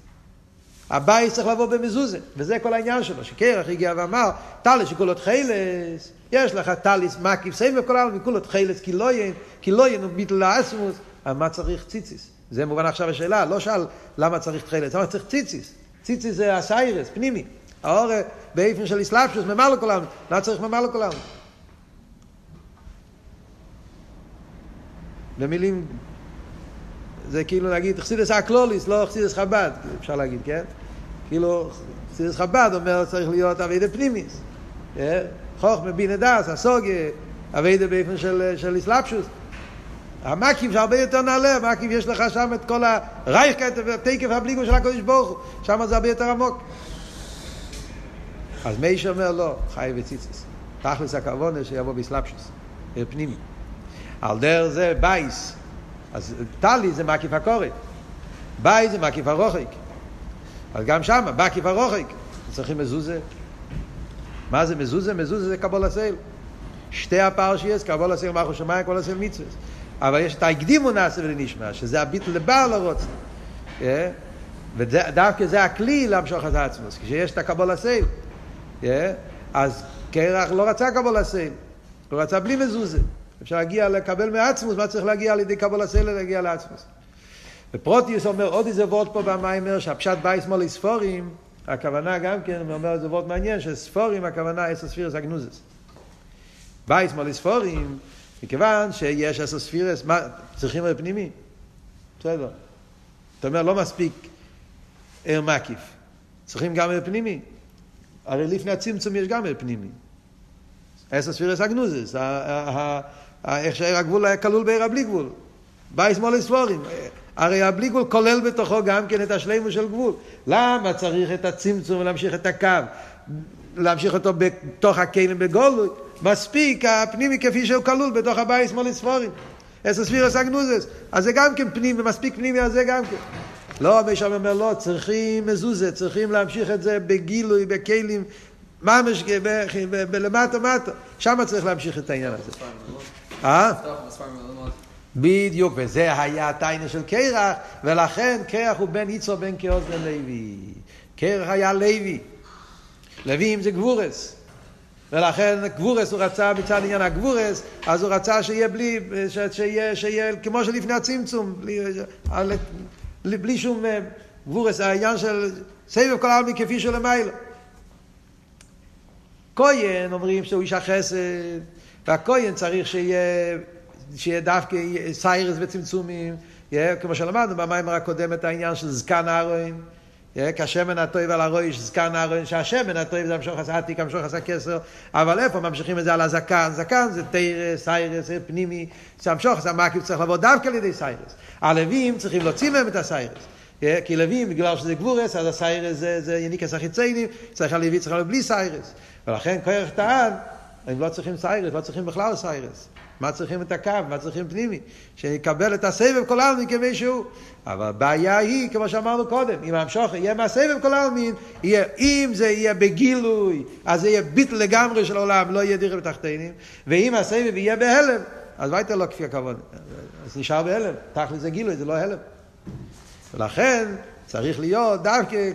הבית צריך לבוא במזוזה, וזה כל העניין שלו, שקרח הגיע ואמר, טלי שכולות חילס, יש לך טליס מקיף סייב וכל העולם מכולות חילס כי לא יהיה, כי לא יהיה ביטל לאסמוס, אבל מה צריך ציציס? זה מובן עכשיו השאלה, לא שאל למה צריך חילס, למה צריך ציציס? ציציס זה הסיירס, פנימי. האור באיפן של אסלאפשוס, ממלא כל העולם, למה צריך ממלא כל העולם? במילים, זה כאילו להגיד, חסידס אקלוליס, לא חסידס חב"ד, אפשר להגיד, כן? כאילו, חסידס חב"ד אומר צריך להיות אבי דה פנימיס. חוכמה בינה דס, הסוגיה, אביידה באופן של, של אסלאפשוס. המקיף זה הרבה יותר נעלה, המקיף יש לך שם את כל הרייכקט ותקף הבליגו של הקודש ברוך הוא, שם זה הרבה יותר עמוק. אז מי שאומר לא, חי וציצס. תכלס הכוונה שיבוא באסלאפשוס, פנימי. על דרך זה בייס, אז טלי זה מקיף הקורת, בייס זה מקיף הרוחק. אז גם שם, מקיף הרוחק, צריכים מזוזה. מה זה מזוזה? מזוזה זה קבול הסייל. שתי הפרשיות, קבול הסייל מאחור שמיים, קבול הסייל מצווה. אבל יש את ההקדימו נעשה ולנשמע, שזה הביטל לבעל הרוץ. ודווקא זה הכלי למשוך את העצמוס. כשיש את הקבול הסייל, אז קרח לא רצה קבול הסייל, הוא רצה בלי מזוזה. אפשר להגיע לקבל מעצמוס, מה צריך להגיע על ידי קבול הסייל להגיע לעצמוס. ופרוטיוס אומר עוד איזה וורט פה במיימר, שהפשט בייס מולי ספורים, הכוונה גם כן, הוא אומר איזה וורט מעניין, שספורים הכוונה אסו ספירס אגנוזס. בייס מולי ספורים, מכיוון שיש אסו ספירס, צריכים להיות פנימי? בסדר. אתה אומר, לא מספיק ער מקיף, צריכים גם ער פנימי. הרי לפני הצמצום יש גם אור פנימי. עשר ספירות הגנוזות, איך שהאור הגבול היה כלול באור הבלי גבול. בית מלא ספרים. הרי הבלי גבול כולל בתוכו גם כן את השלימות של גבול. למה צריך את הצמצום ולהמשיך את הקו? להמשיך אותו בתוך הכלים בגילוי? מספיק הפנימי כפי שהוא כלול בתוך הבית שמלא ספרים. עשר ספירות הגנוזות. אז זה גם כן פנימי, מספיק פנימי על זה גם כן. לא, מי שם אומר לא, צריכים מזוזה, צריכים להמשיך את זה בגילוי, בכלים, ממש בלמטה מטה. שם צריך להמשיך את העניין הזה. אה? בדיוק, וזה היה הטיינה של קרח, ולכן קרח הוא בן יצרו בן כאוס בן לוי. קרח היה לוי. לווים זה גבורס. ולכן גבורס הוא רצה מצד עניין הגבורס, אז הוא רצה שיהיה בלי, שיהיה, שיהיה כמו שלפני הצמצום, בלי, בלי שום גבורס, העניין של סבב כל העלמי כפי שלמיילו. כהן אומרים שהוא איש החסד, והכהן צריך שיהיה שיהיה דווקא סיירס וצמצומים, כמו שלמדנו במיימר הקודם את העניין של זקן אהרון, כשמן הטוב על הראש, זקן אהרון, שהשמן הטוב זה המשוך עשה עתיק, המשוך עשה כסר, אבל איפה ממשיכים את זה על הזקן? זקן זה תרא, סיירס, פנימי, שהמשוך עשה מקיף צריך לבוא דווקא על ידי סיירס. הלווים צריכים להוציא מהם את הסיירס. כי לווים, בגלל שזה גבורס, אז הסיירס זה, זה יניקס החיציינים, צריך הלוי צריך לבוא בלי סיירס. ולכן כוח טען, הם לא צריכים סיירס, לא צריכים בכלל סיירס. מה צריכים את הקו, מה צריכים פנימי? שיקבל את הסבב כל העלמין כמי שהוא. אבל הבעיה היא, כמו שאמרנו קודם, אם המשוך יהיה מהסבב כל העלמין, יהיה, אם זה יהיה בגילוי, אז זה יהיה ביטל לגמרי של העולם, לא יהיה דירה בתחתינים, ואם הסבב יהיה בהלם, אז וייטר לא כפי הכבוד. אז נשאר בהלם, תכל'ס זה גילוי, זה לא הלם. ולכן, צריך להיות דווקא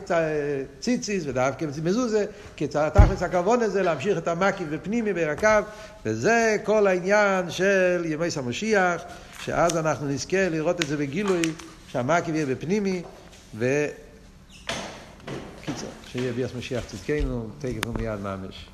ציציס ודווקא מזוזה, כי תכלס הכוון הזה להמשיך את המקיף בפנימי ברקב, וזה כל העניין של ימי המשיח, שאז אנחנו נזכה לראות את זה בגילוי, שהמקיף יהיה בפנימי, ו... קיצר, שיהיה ביאס משיח צדקנו, תקף ומיד ממש.